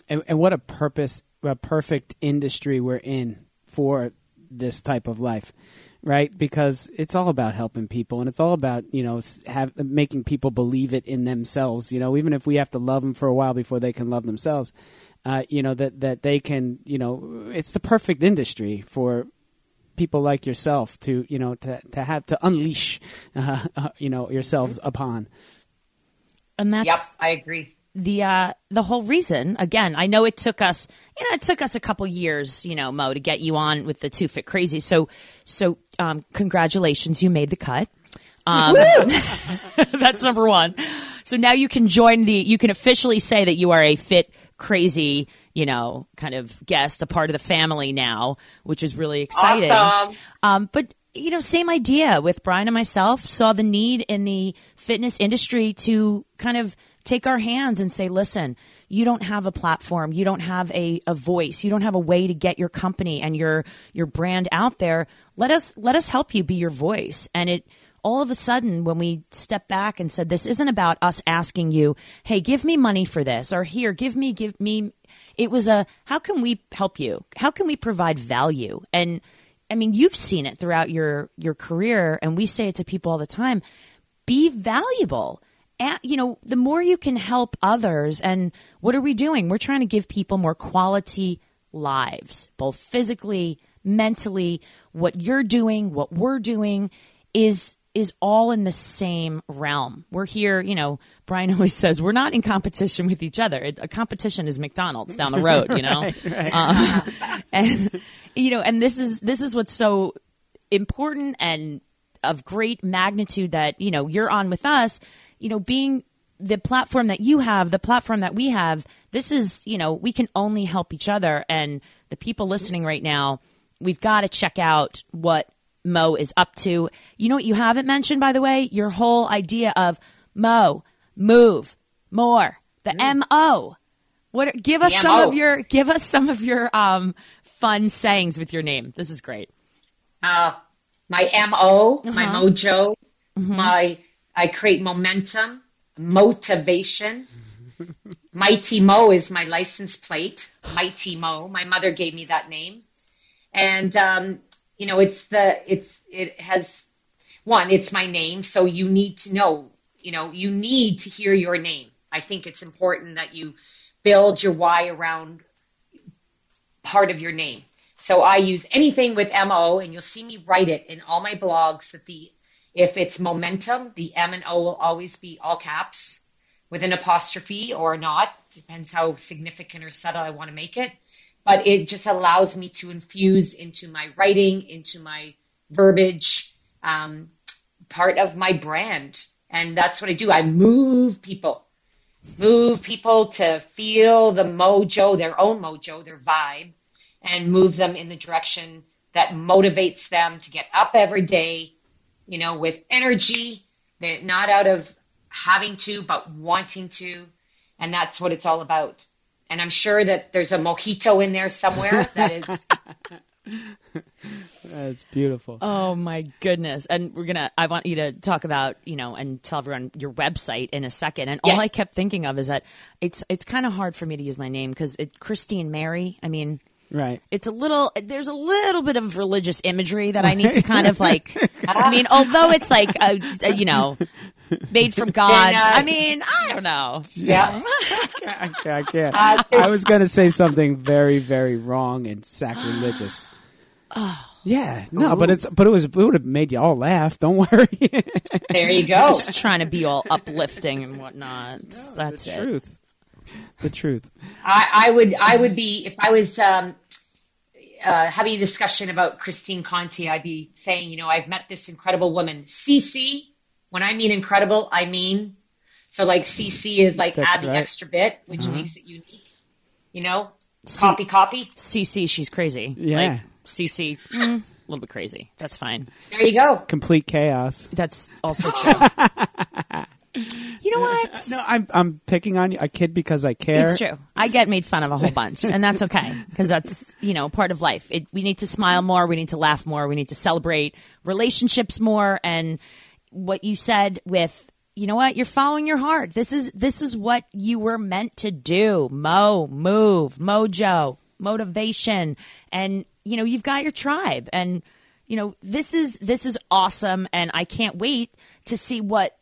And, and what a purpose, a perfect industry we're in for this type of life, right? Because it's all about helping people and it's all about, you know, have, making people believe it in themselves, you know, even if we have to love them for a while before they can love themselves. Uh, you know that that they can you know it's the perfect industry for people like yourself to you know to to have to unleash uh, uh, you know yourselves upon. And that's yep, I agree. The uh, the whole reason again, I know it took us you know it took us a couple years you know Mo to get you on with the two fit crazy. So so um, congratulations, you made the cut. Um, that's number one. So now you can join the you can officially say that you are a fit crazy you know, kind of guest, a part of the family now, which is really exciting. Awesome. Um, but you know, same idea with Brian and myself. Saw the need in the fitness industry to kind of take our hands and say, listen, you don't have a platform, you don't have a, a voice, you don't have a way to get your company and your your brand out there. Let us let us help you be your voice. And it all of a sudden when we stepped back and said this isn't about us asking you hey give me money for this or here give me give me it was a how can we help you? How can we provide value? And I mean, you've seen it throughout your your career, and we say it to people all the time: be valuable. And, you know, the more you can help others, and what are we doing? We're trying to give people more quality lives, both physically, mentally. What you're doing, what we're doing, is is all in the same realm. We're here, you know, Brian always says we're not in competition with each other. A competition is McDonald's down the road, you know? right, right. Um, and, you know, and this is, this is what's so important and of great magnitude that, you know, you're on with us, you know, being the platform that you have, the platform that we have, this is, you know, we can only help each other. And the people listening right now, we've got to check out what Mo is up to. You know what you haven't mentioned, by the way? Your whole idea of Mo, move, more, the mm. MO. What? Give us some of your give us some of your um, fun sayings with your name. This is great. Uh, my MO, uh-huh. my mojo, mm-hmm. my I create momentum, motivation. Mighty Mo is my license plate. Mighty Mo. My mother gave me that name. And um, you know, it's the, it's, it has, one, it's my name. So you need to know, you know, you need to hear your name. I think it's important that you build your why around part of your name. So I use anything with MO and you'll see me write it in all my blogs that the, if it's momentum, the M and O will always be all caps with an apostrophe or not. Depends how significant or subtle I want to make it but it just allows me to infuse into my writing, into my verbiage, um, part of my brand. And that's what I do. I move people, move people to feel the mojo, their own mojo, their vibe, and move them in the direction that motivates them to get up every day, you know, with energy, that not out of having to, but wanting to. And that's what it's all about and I'm sure that there's a mojito in there somewhere that is That's beautiful. Oh my goodness. And we're going to, I want you to talk about, you know, and tell everyone your website in a second. And all I kept thinking of is that it's, it's kind of hard for me to use my name because it, Christine Mary, I mean, Right. it's a little, there's a little bit of religious imagery that I need to kind of like, I mean, although it's like, a, a, you know, made from God. Then, uh, I mean, I don't know. Yeah. I can't. I, can't. Uh, I was going to say something very, very wrong and sacrilegious. oh. Yeah, no, but it's but it was it would have made you all laugh. Don't worry. There you go. Just trying to be all uplifting and whatnot. That's the it. truth. The truth. I, I would I would be if I was um, uh, having a discussion about Christine Conti, I'd be saying, you know, I've met this incredible woman, CC. When I mean incredible, I mean so like CC is like That's add the right. extra bit, which Mm-hmm. makes it unique. You know, copy copy. CC, she's crazy. Yeah. Like, CC, mm, a little bit crazy. That's fine. There you go. Complete chaos. That's also true. You know uh, what? No, I'm I'm picking on you. I kid because I care. It's true. I get made fun of a whole bunch, and that's okay because that's you know part of life. It, we need to smile more. We need to laugh more. We need to celebrate relationships more. And what you said with you know what you're following your heart. This is this is what you were meant to do. Mo, move, mojo, motivation, and you know you've got your tribe and. You know this is this is awesome, and I can't wait to see what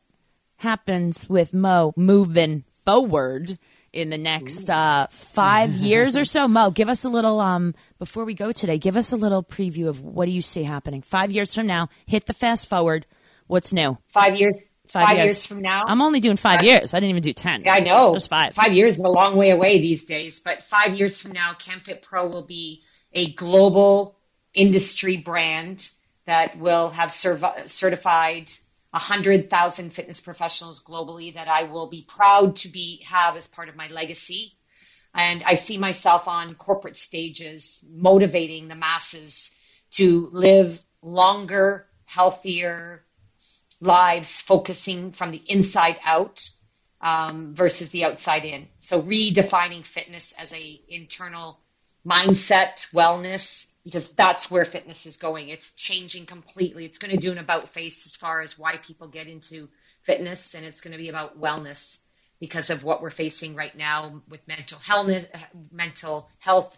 happens with Mo moving forward in the next uh, five years or so. Mo, give us a little um before we go today. Give us a little preview of what do you see happening five years from now. Hit the fast forward. What's new? Five years. Five, years. from now. I'm only doing five years. I didn't even do ten. I know. Just five. Five years is a long way away these days, but five years from now, CanFit Pro will be a global industry brand that will have certified 100,000 fitness professionals globally that I will be proud to be have as part of my legacy. And I see myself on corporate stages motivating the masses to live longer, healthier lives, focusing from the inside out um, versus the outside in. So redefining fitness as a internal mindset, wellness, because that's where fitness is going. It's changing completely. It's going to do an about face as far as why people get into fitness, and it's going to be about wellness because of what we're facing right now with mental health, mental health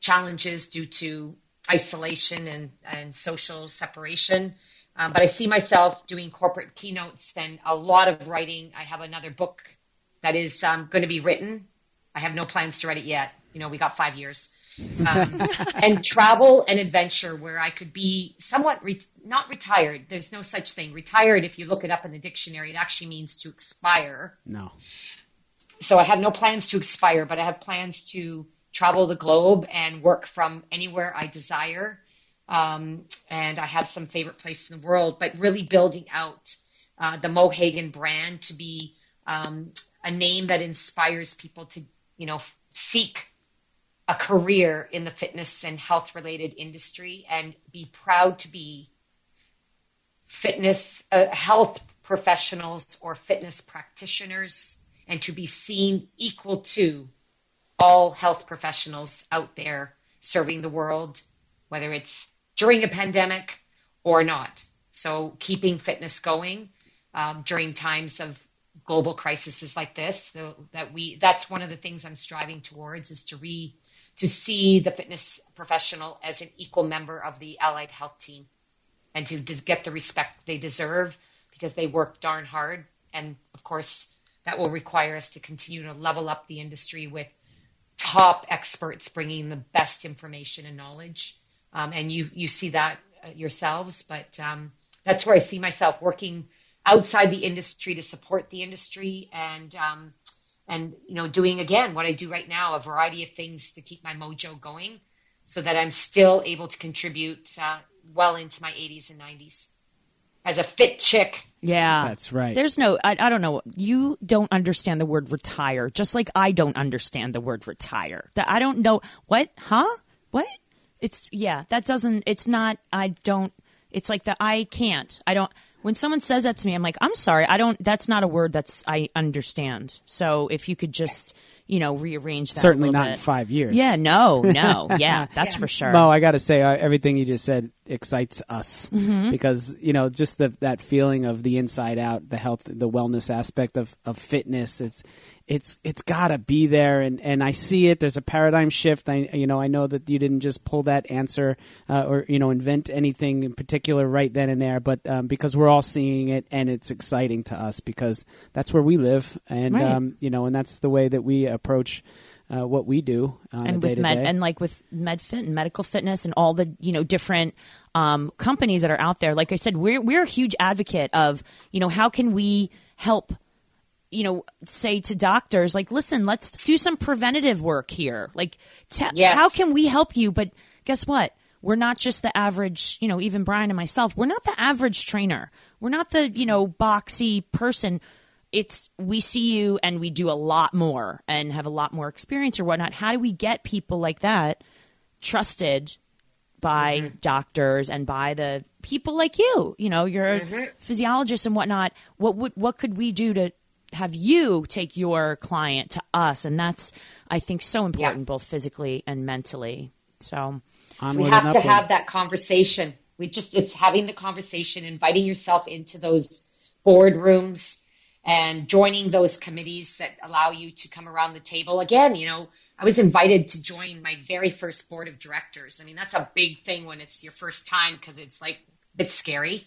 challenges due to isolation and, and social separation. Um, but I see myself doing corporate keynotes and a lot of writing. I have another book that is um, going to be written. I have no plans to write it yet. You know, we got five years. Um, and travel and adventure where I could be somewhat re- not retired. There's no such thing. Retired, if you look it up in the dictionary, it actually means to expire. No. So I have no plans to expire, but I have plans to travel the globe and work from anywhere I desire. Um, and I have some favorite places in the world, but really building out uh, the Mo Hagan brand to be um, a name that inspires people to, you know, f- seek a career in the fitness and health related industry and be proud to be fitness, uh, health professionals or fitness practitioners and to be seen equal to all health professionals out there serving the world, whether it's during a pandemic or not. So keeping fitness going um, during times of global crises like this, so that we that's one of the things I'm striving towards is to re to see the fitness professional as an equal member of the allied health team and to, get the respect they deserve because they work darn hard. And of course, that will require us to continue to level up the industry with top experts bringing the best information and knowledge. Um, and you, you see that uh, yourselves, but um, that's where I see myself working outside the industry to support the industry and um, and you know doing again what I do right now, a variety of things to keep my mojo going, so that I'm still able to contribute uh, well into my 80s and 90s as a fit chick. Yeah. That's right. There's no, I, I don't know. You don't understand the word retire, just like I don't understand the word retire. That I don't know. What? Huh? What? It's, yeah, that doesn't, it's not, I don't, it's like the I can't. I don't, When someone says that to me, I'm like, I'm sorry, I don't. That's not a word that's I understand. So if you could just, you know, rearrange that. Certainly little not in five years. Yeah, no, no, yeah, that's for sure. Mo, I got to say, uh, everything you just said excites us Mm-hmm. because you know just the that feeling of the inside out, the health, the wellness aspect of, of fitness. It's it's it's got to be there, and, and I see it. There's a paradigm shift. I you know I know that you didn't just pull that answer uh, or you know invent anything in particular right then and there, but um, because we're all seeing it and it's exciting to us because that's where we live, and Right. um, you know, and that's the way that we approach. Uh, what we do on a and with med and like with medfit and medical fitness and all the you know different um, companies that are out there. Like i said we're we're a huge advocate of you know how can we help you know say to doctors like listen let's do some preventative work here. Like te- Yes. how can we help you? But guess what? We're not just the average you know even brian and myself we're not the average trainer. We're not the you know boxy person it's we see you and we do a lot more and have a lot more experience or whatnot. How do we get people like that trusted by doctors and by the people like you? You know, you're a physiologist and whatnot. What would what could we do to have you take your client to us? And that's I think so important, both physically and mentally. So we have to upward. have that conversation. We just it's having the conversation, inviting yourself into those boardrooms and joining those committees that allow you to come around the table. Again, you know, I was invited to join my very first board of directors. I mean, that's a big thing when it's your first time because it's like a bit scary.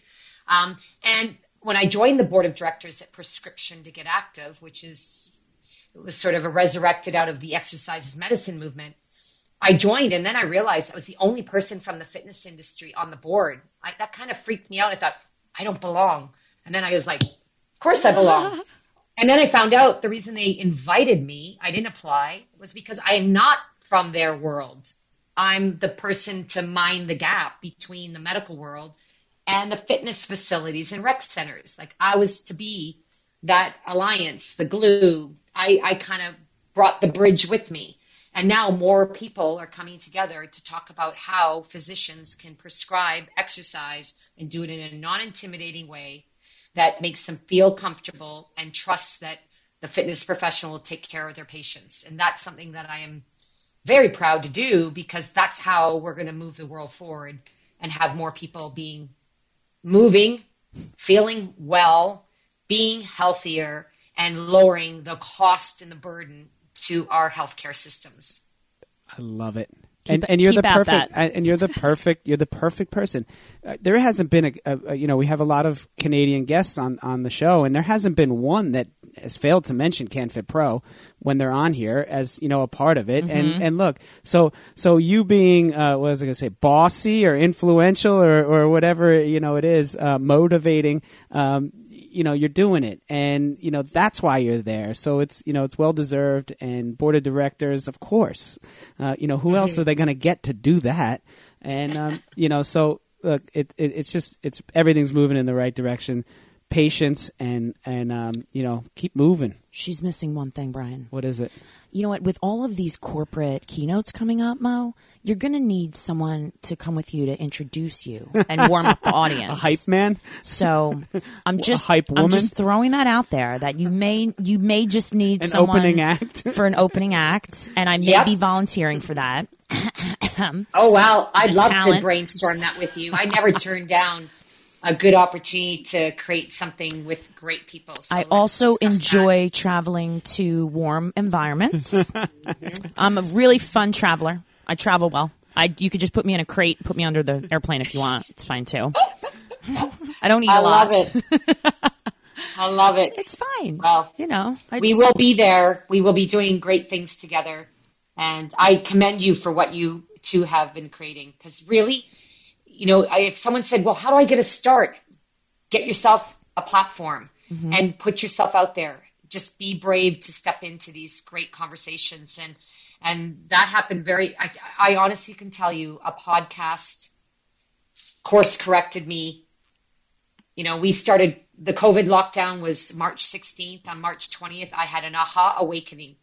Um, and when I joined the board of directors at Prescription to Get Active, which is it was sort of a resurrected out of the Exercise is Medicine movement. I joined and then I realized I was the only person from the fitness industry on the board. I, that kind of freaked me out. I thought, I don't belong. And then I was like, course I belong. and then I found out the reason they invited me, I didn't apply, was because I am not from their world. I'm the person to mind the gap between the medical world and the fitness facilities and rec centers. Like I was to be that alliance, the glue. I, I kind of brought the bridge with me. And now more people are coming together to talk about how physicians can prescribe exercise and do it in a non intimidating way that makes them feel comfortable and trust that the fitness professional will take care of their patients. And that's something that I am very proud to do because that's how we're going to move the world forward and have more people being moving, feeling well, being healthier, and lowering the cost and the burden to our healthcare systems. I love it. Keep- and and you're the perfect and you're the perfect you're the perfect person. Uh, there hasn't been a, a, a you know we have a lot of Canadian guests on on the show and there hasn't been one that has failed to mention CanFit Pro when they're on here as you know a part of it. Mm-hmm. And and look, so so you being uh, what was I going to say bossy or influential or or whatever you know it is uh, motivating. Um, you know you're doing it. And you know that's why you're there. So it's you know it's well deserved. And board of directors of course. Uh, you know who else are they going to get to do that? And um, you know so look it, it it's just it's everything's moving in the right direction patience and and um, you know keep moving she's missing one thing, Brian. what is it you know what? With all of these corporate keynotes coming up, Mo, you're going to need someone to come with you to introduce you and warm up the audience. a hype man So I'm just hype I'm woman? just throwing that out there that you may you may just need An someone opening act? for an opening act, and I may Yep. be volunteering for that. Oh wow, I'd The love talent. to brainstorm that with you. I never turn down a good opportunity to create something with great people. So I also discuss enjoy traveling to warm environments. I'm a really fun traveler. I travel well. I you could just put me in a crate, put me under the airplane if you want. It's fine too. I don't eat that. I a lot. love it. I love it. It's fine. Well, you know, we it's- will be there. We will be doing great things together. And I commend you for what you two have been creating. Because really, you know, I- if someone said, well, how do I get a start? Get yourself a platform mm-hmm. and put yourself out there. Just be brave to step into these great conversations. And, and that happened very, I, I honestly can tell you a podcast course corrected me you know, we started the COVID lockdown was March 16th. On March 20th, I had an aha awakening.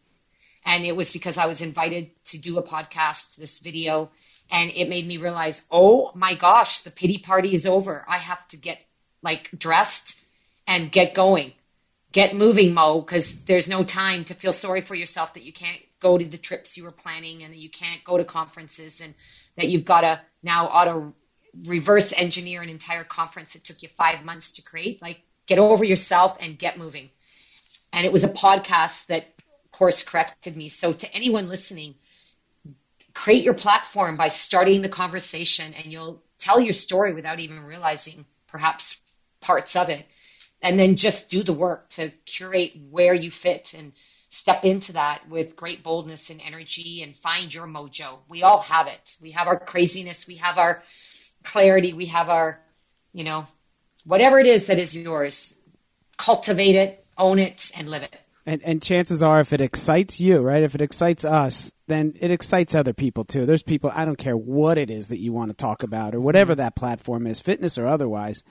And it was because I was invited to do a podcast, this video, and it made me realize, oh my gosh, the pity party is over. I have to get like dressed and get going. Get moving, Mo, because there's no time to feel sorry for yourself that you can't go to the trips you were planning and that you can't go to conferences and that you've got to now auto reverse engineer an entire conference that took you five months to create. Like, get over yourself and get moving. And it was a podcast that course corrected me. So to anyone listening, create your platform by starting the conversation and you'll tell your story without even realizing perhaps parts of it. And then just do the work to curate where you fit and step into that with great boldness and energy and find your mojo. We all have it. We have our craziness. We have our clarity. We have our, you know, whatever it is that is yours. Cultivate it, own it, and live it. And, and chances are, if it excites you, right? If it excites us, then it excites other people too. There's people, I don't care what it is that you want to talk about or whatever mm-hmm. that platform is, fitness or otherwise.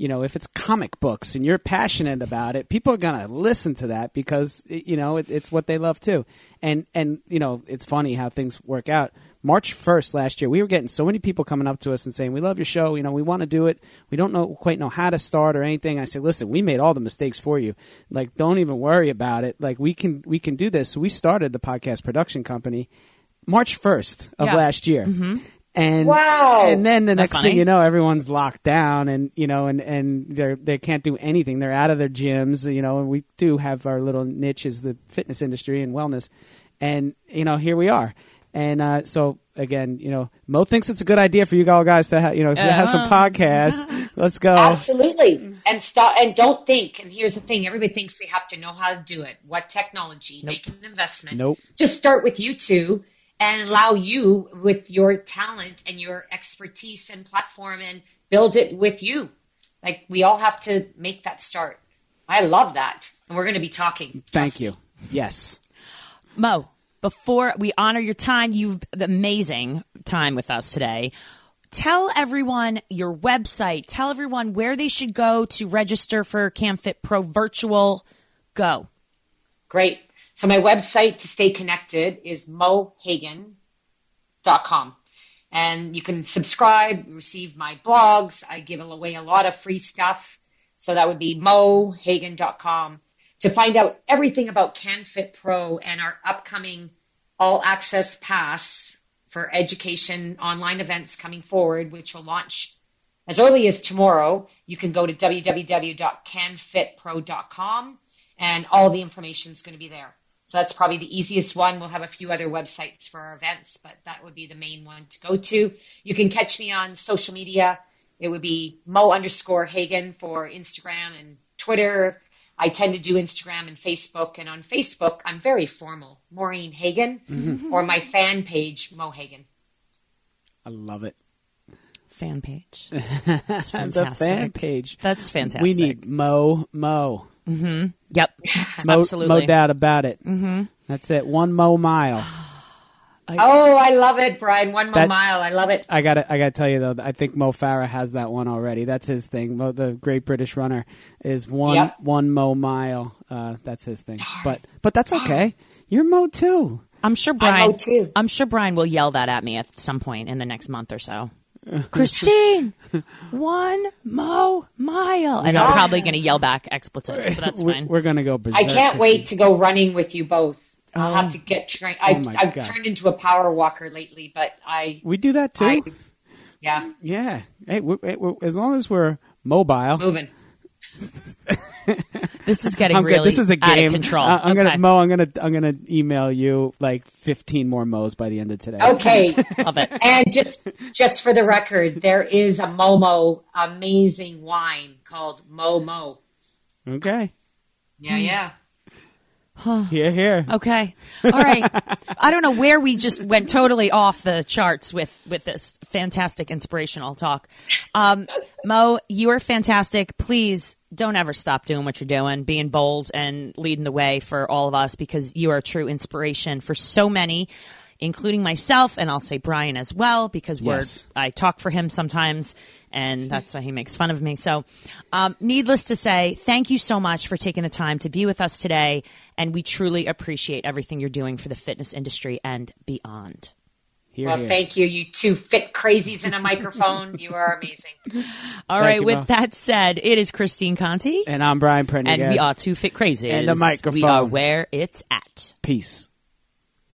You know, if it's comic books and you're passionate about it, people are going to listen to that because, you know, it, it's what they love too. And, and, you know, it's funny how things work out March 1st last year, we were getting so many people coming up to us and saying, "We love your show. You know, we want to do it. We don't know quite know how to start or anything." I said, "Listen, we made all the mistakes for you. Like, don't even worry about it. Like, we can we can do this." So we started the podcast production company March 1st of Yeah. last year. Mm-hmm. And Wow. and then the That's next funny. thing you know, everyone's locked down, and you know, and and they they can't do anything. They're out of their gyms, you know. And we do have our little niche is the fitness industry and wellness, and you know, here we are. And uh, so again, you know, Mo thinks it's a good idea for you all guys to have, you know, to have some Uh-huh. podcasts. Let's go. Absolutely. And stop and don't think. And here's the thing: everybody thinks they have to know how to do it. What technology? Make an investment. Nope. Just start with you two and allow you with your talent and your expertise and platform and build it with you. Like we all have to make that start. I love that, and we're going to be talking. Thank you. me. Yes. Mo, before we honor your time, you've the amazing time with us today. Tell everyone your website. Tell everyone where they should go to register for CanFit Pro Virtual. Go. Great. So my website to stay connected is mohagan.com. And you can subscribe, receive my blogs. I give away a lot of free stuff. So that would be mohagan.com to find out everything about CanFit Pro and our upcoming all access pass for education online events coming forward, which will launch as early as tomorrow. You can go to www.canfitpro.com and all the information is going to be there. So that's probably the easiest one. We'll have a few other websites for our events, but that would be the main one to go to. You can catch me on social media. It would be Mo underscore Hagan for Instagram and Twitter. I tend to do Instagram and Facebook, and on Facebook, I'm very formal. Maureen Hagan, mm-hmm. or my fan page, Mo Hagan. I love it. Fan page. That's fantastic. The fan page. That's fantastic. We need Mo Mo. Yep. No, Absolutely. no doubt about it. Mm-hmm. That's it. One Mo mile. Oh, I love it, Brian. One more That- mile. I love it. I got to I got to tell you though, I think Mo Farah has that one already. That's his thing. Mo, the great British runner, is one Yep. one Mo mile. Uh, that's his thing. But but that's okay. You're Mo too. I'm sure I Brian. know too. I'm sure Brian will yell that at me at some point in the next month or so. Christine, one mo mile, and I'm probably going to yell back expletives, but that's We're, fine. we're gonna go berserk. I can't Christine. wait to go running with you both. I'll oh have to get trained. I, Oh my I've turned into a power walker lately, but I, We do that too. I yeah, yeah. Hey, we we we as long as we're mobile. moving. This is getting I'm really good. This is a out game. of control. Uh, I'm Okay. gonna Mo. I'm gonna I'm gonna email you like 15 more Mo's by the end of today. Okay. love it. and just, just for the record, there is a Momo amazing wine called Momo. Okay. Yeah, yeah. Here, here. Okay. All right. I don't know where we just went totally off the charts with with this fantastic inspirational talk. Um, Mo, you are fantastic. Please don't ever stop doing what you're doing, being bold and leading the way for all of us because you are a true inspiration for so many, including myself, and I'll say Brian as well because we're. I talk for him sometimes, and that's why he makes fun of me. So, um, needless to say, thank you so much for taking the time to be with us today, and we truly appreciate everything you're doing for the fitness industry and beyond. Here, Well, here. thank you, you two fit crazies in a microphone. You are amazing. All right. you, With Mo. that said, it is Christine Conti, And I'm Brian Prendergast. and we are two fit crazies. And the microphone. We are where it's at. Peace.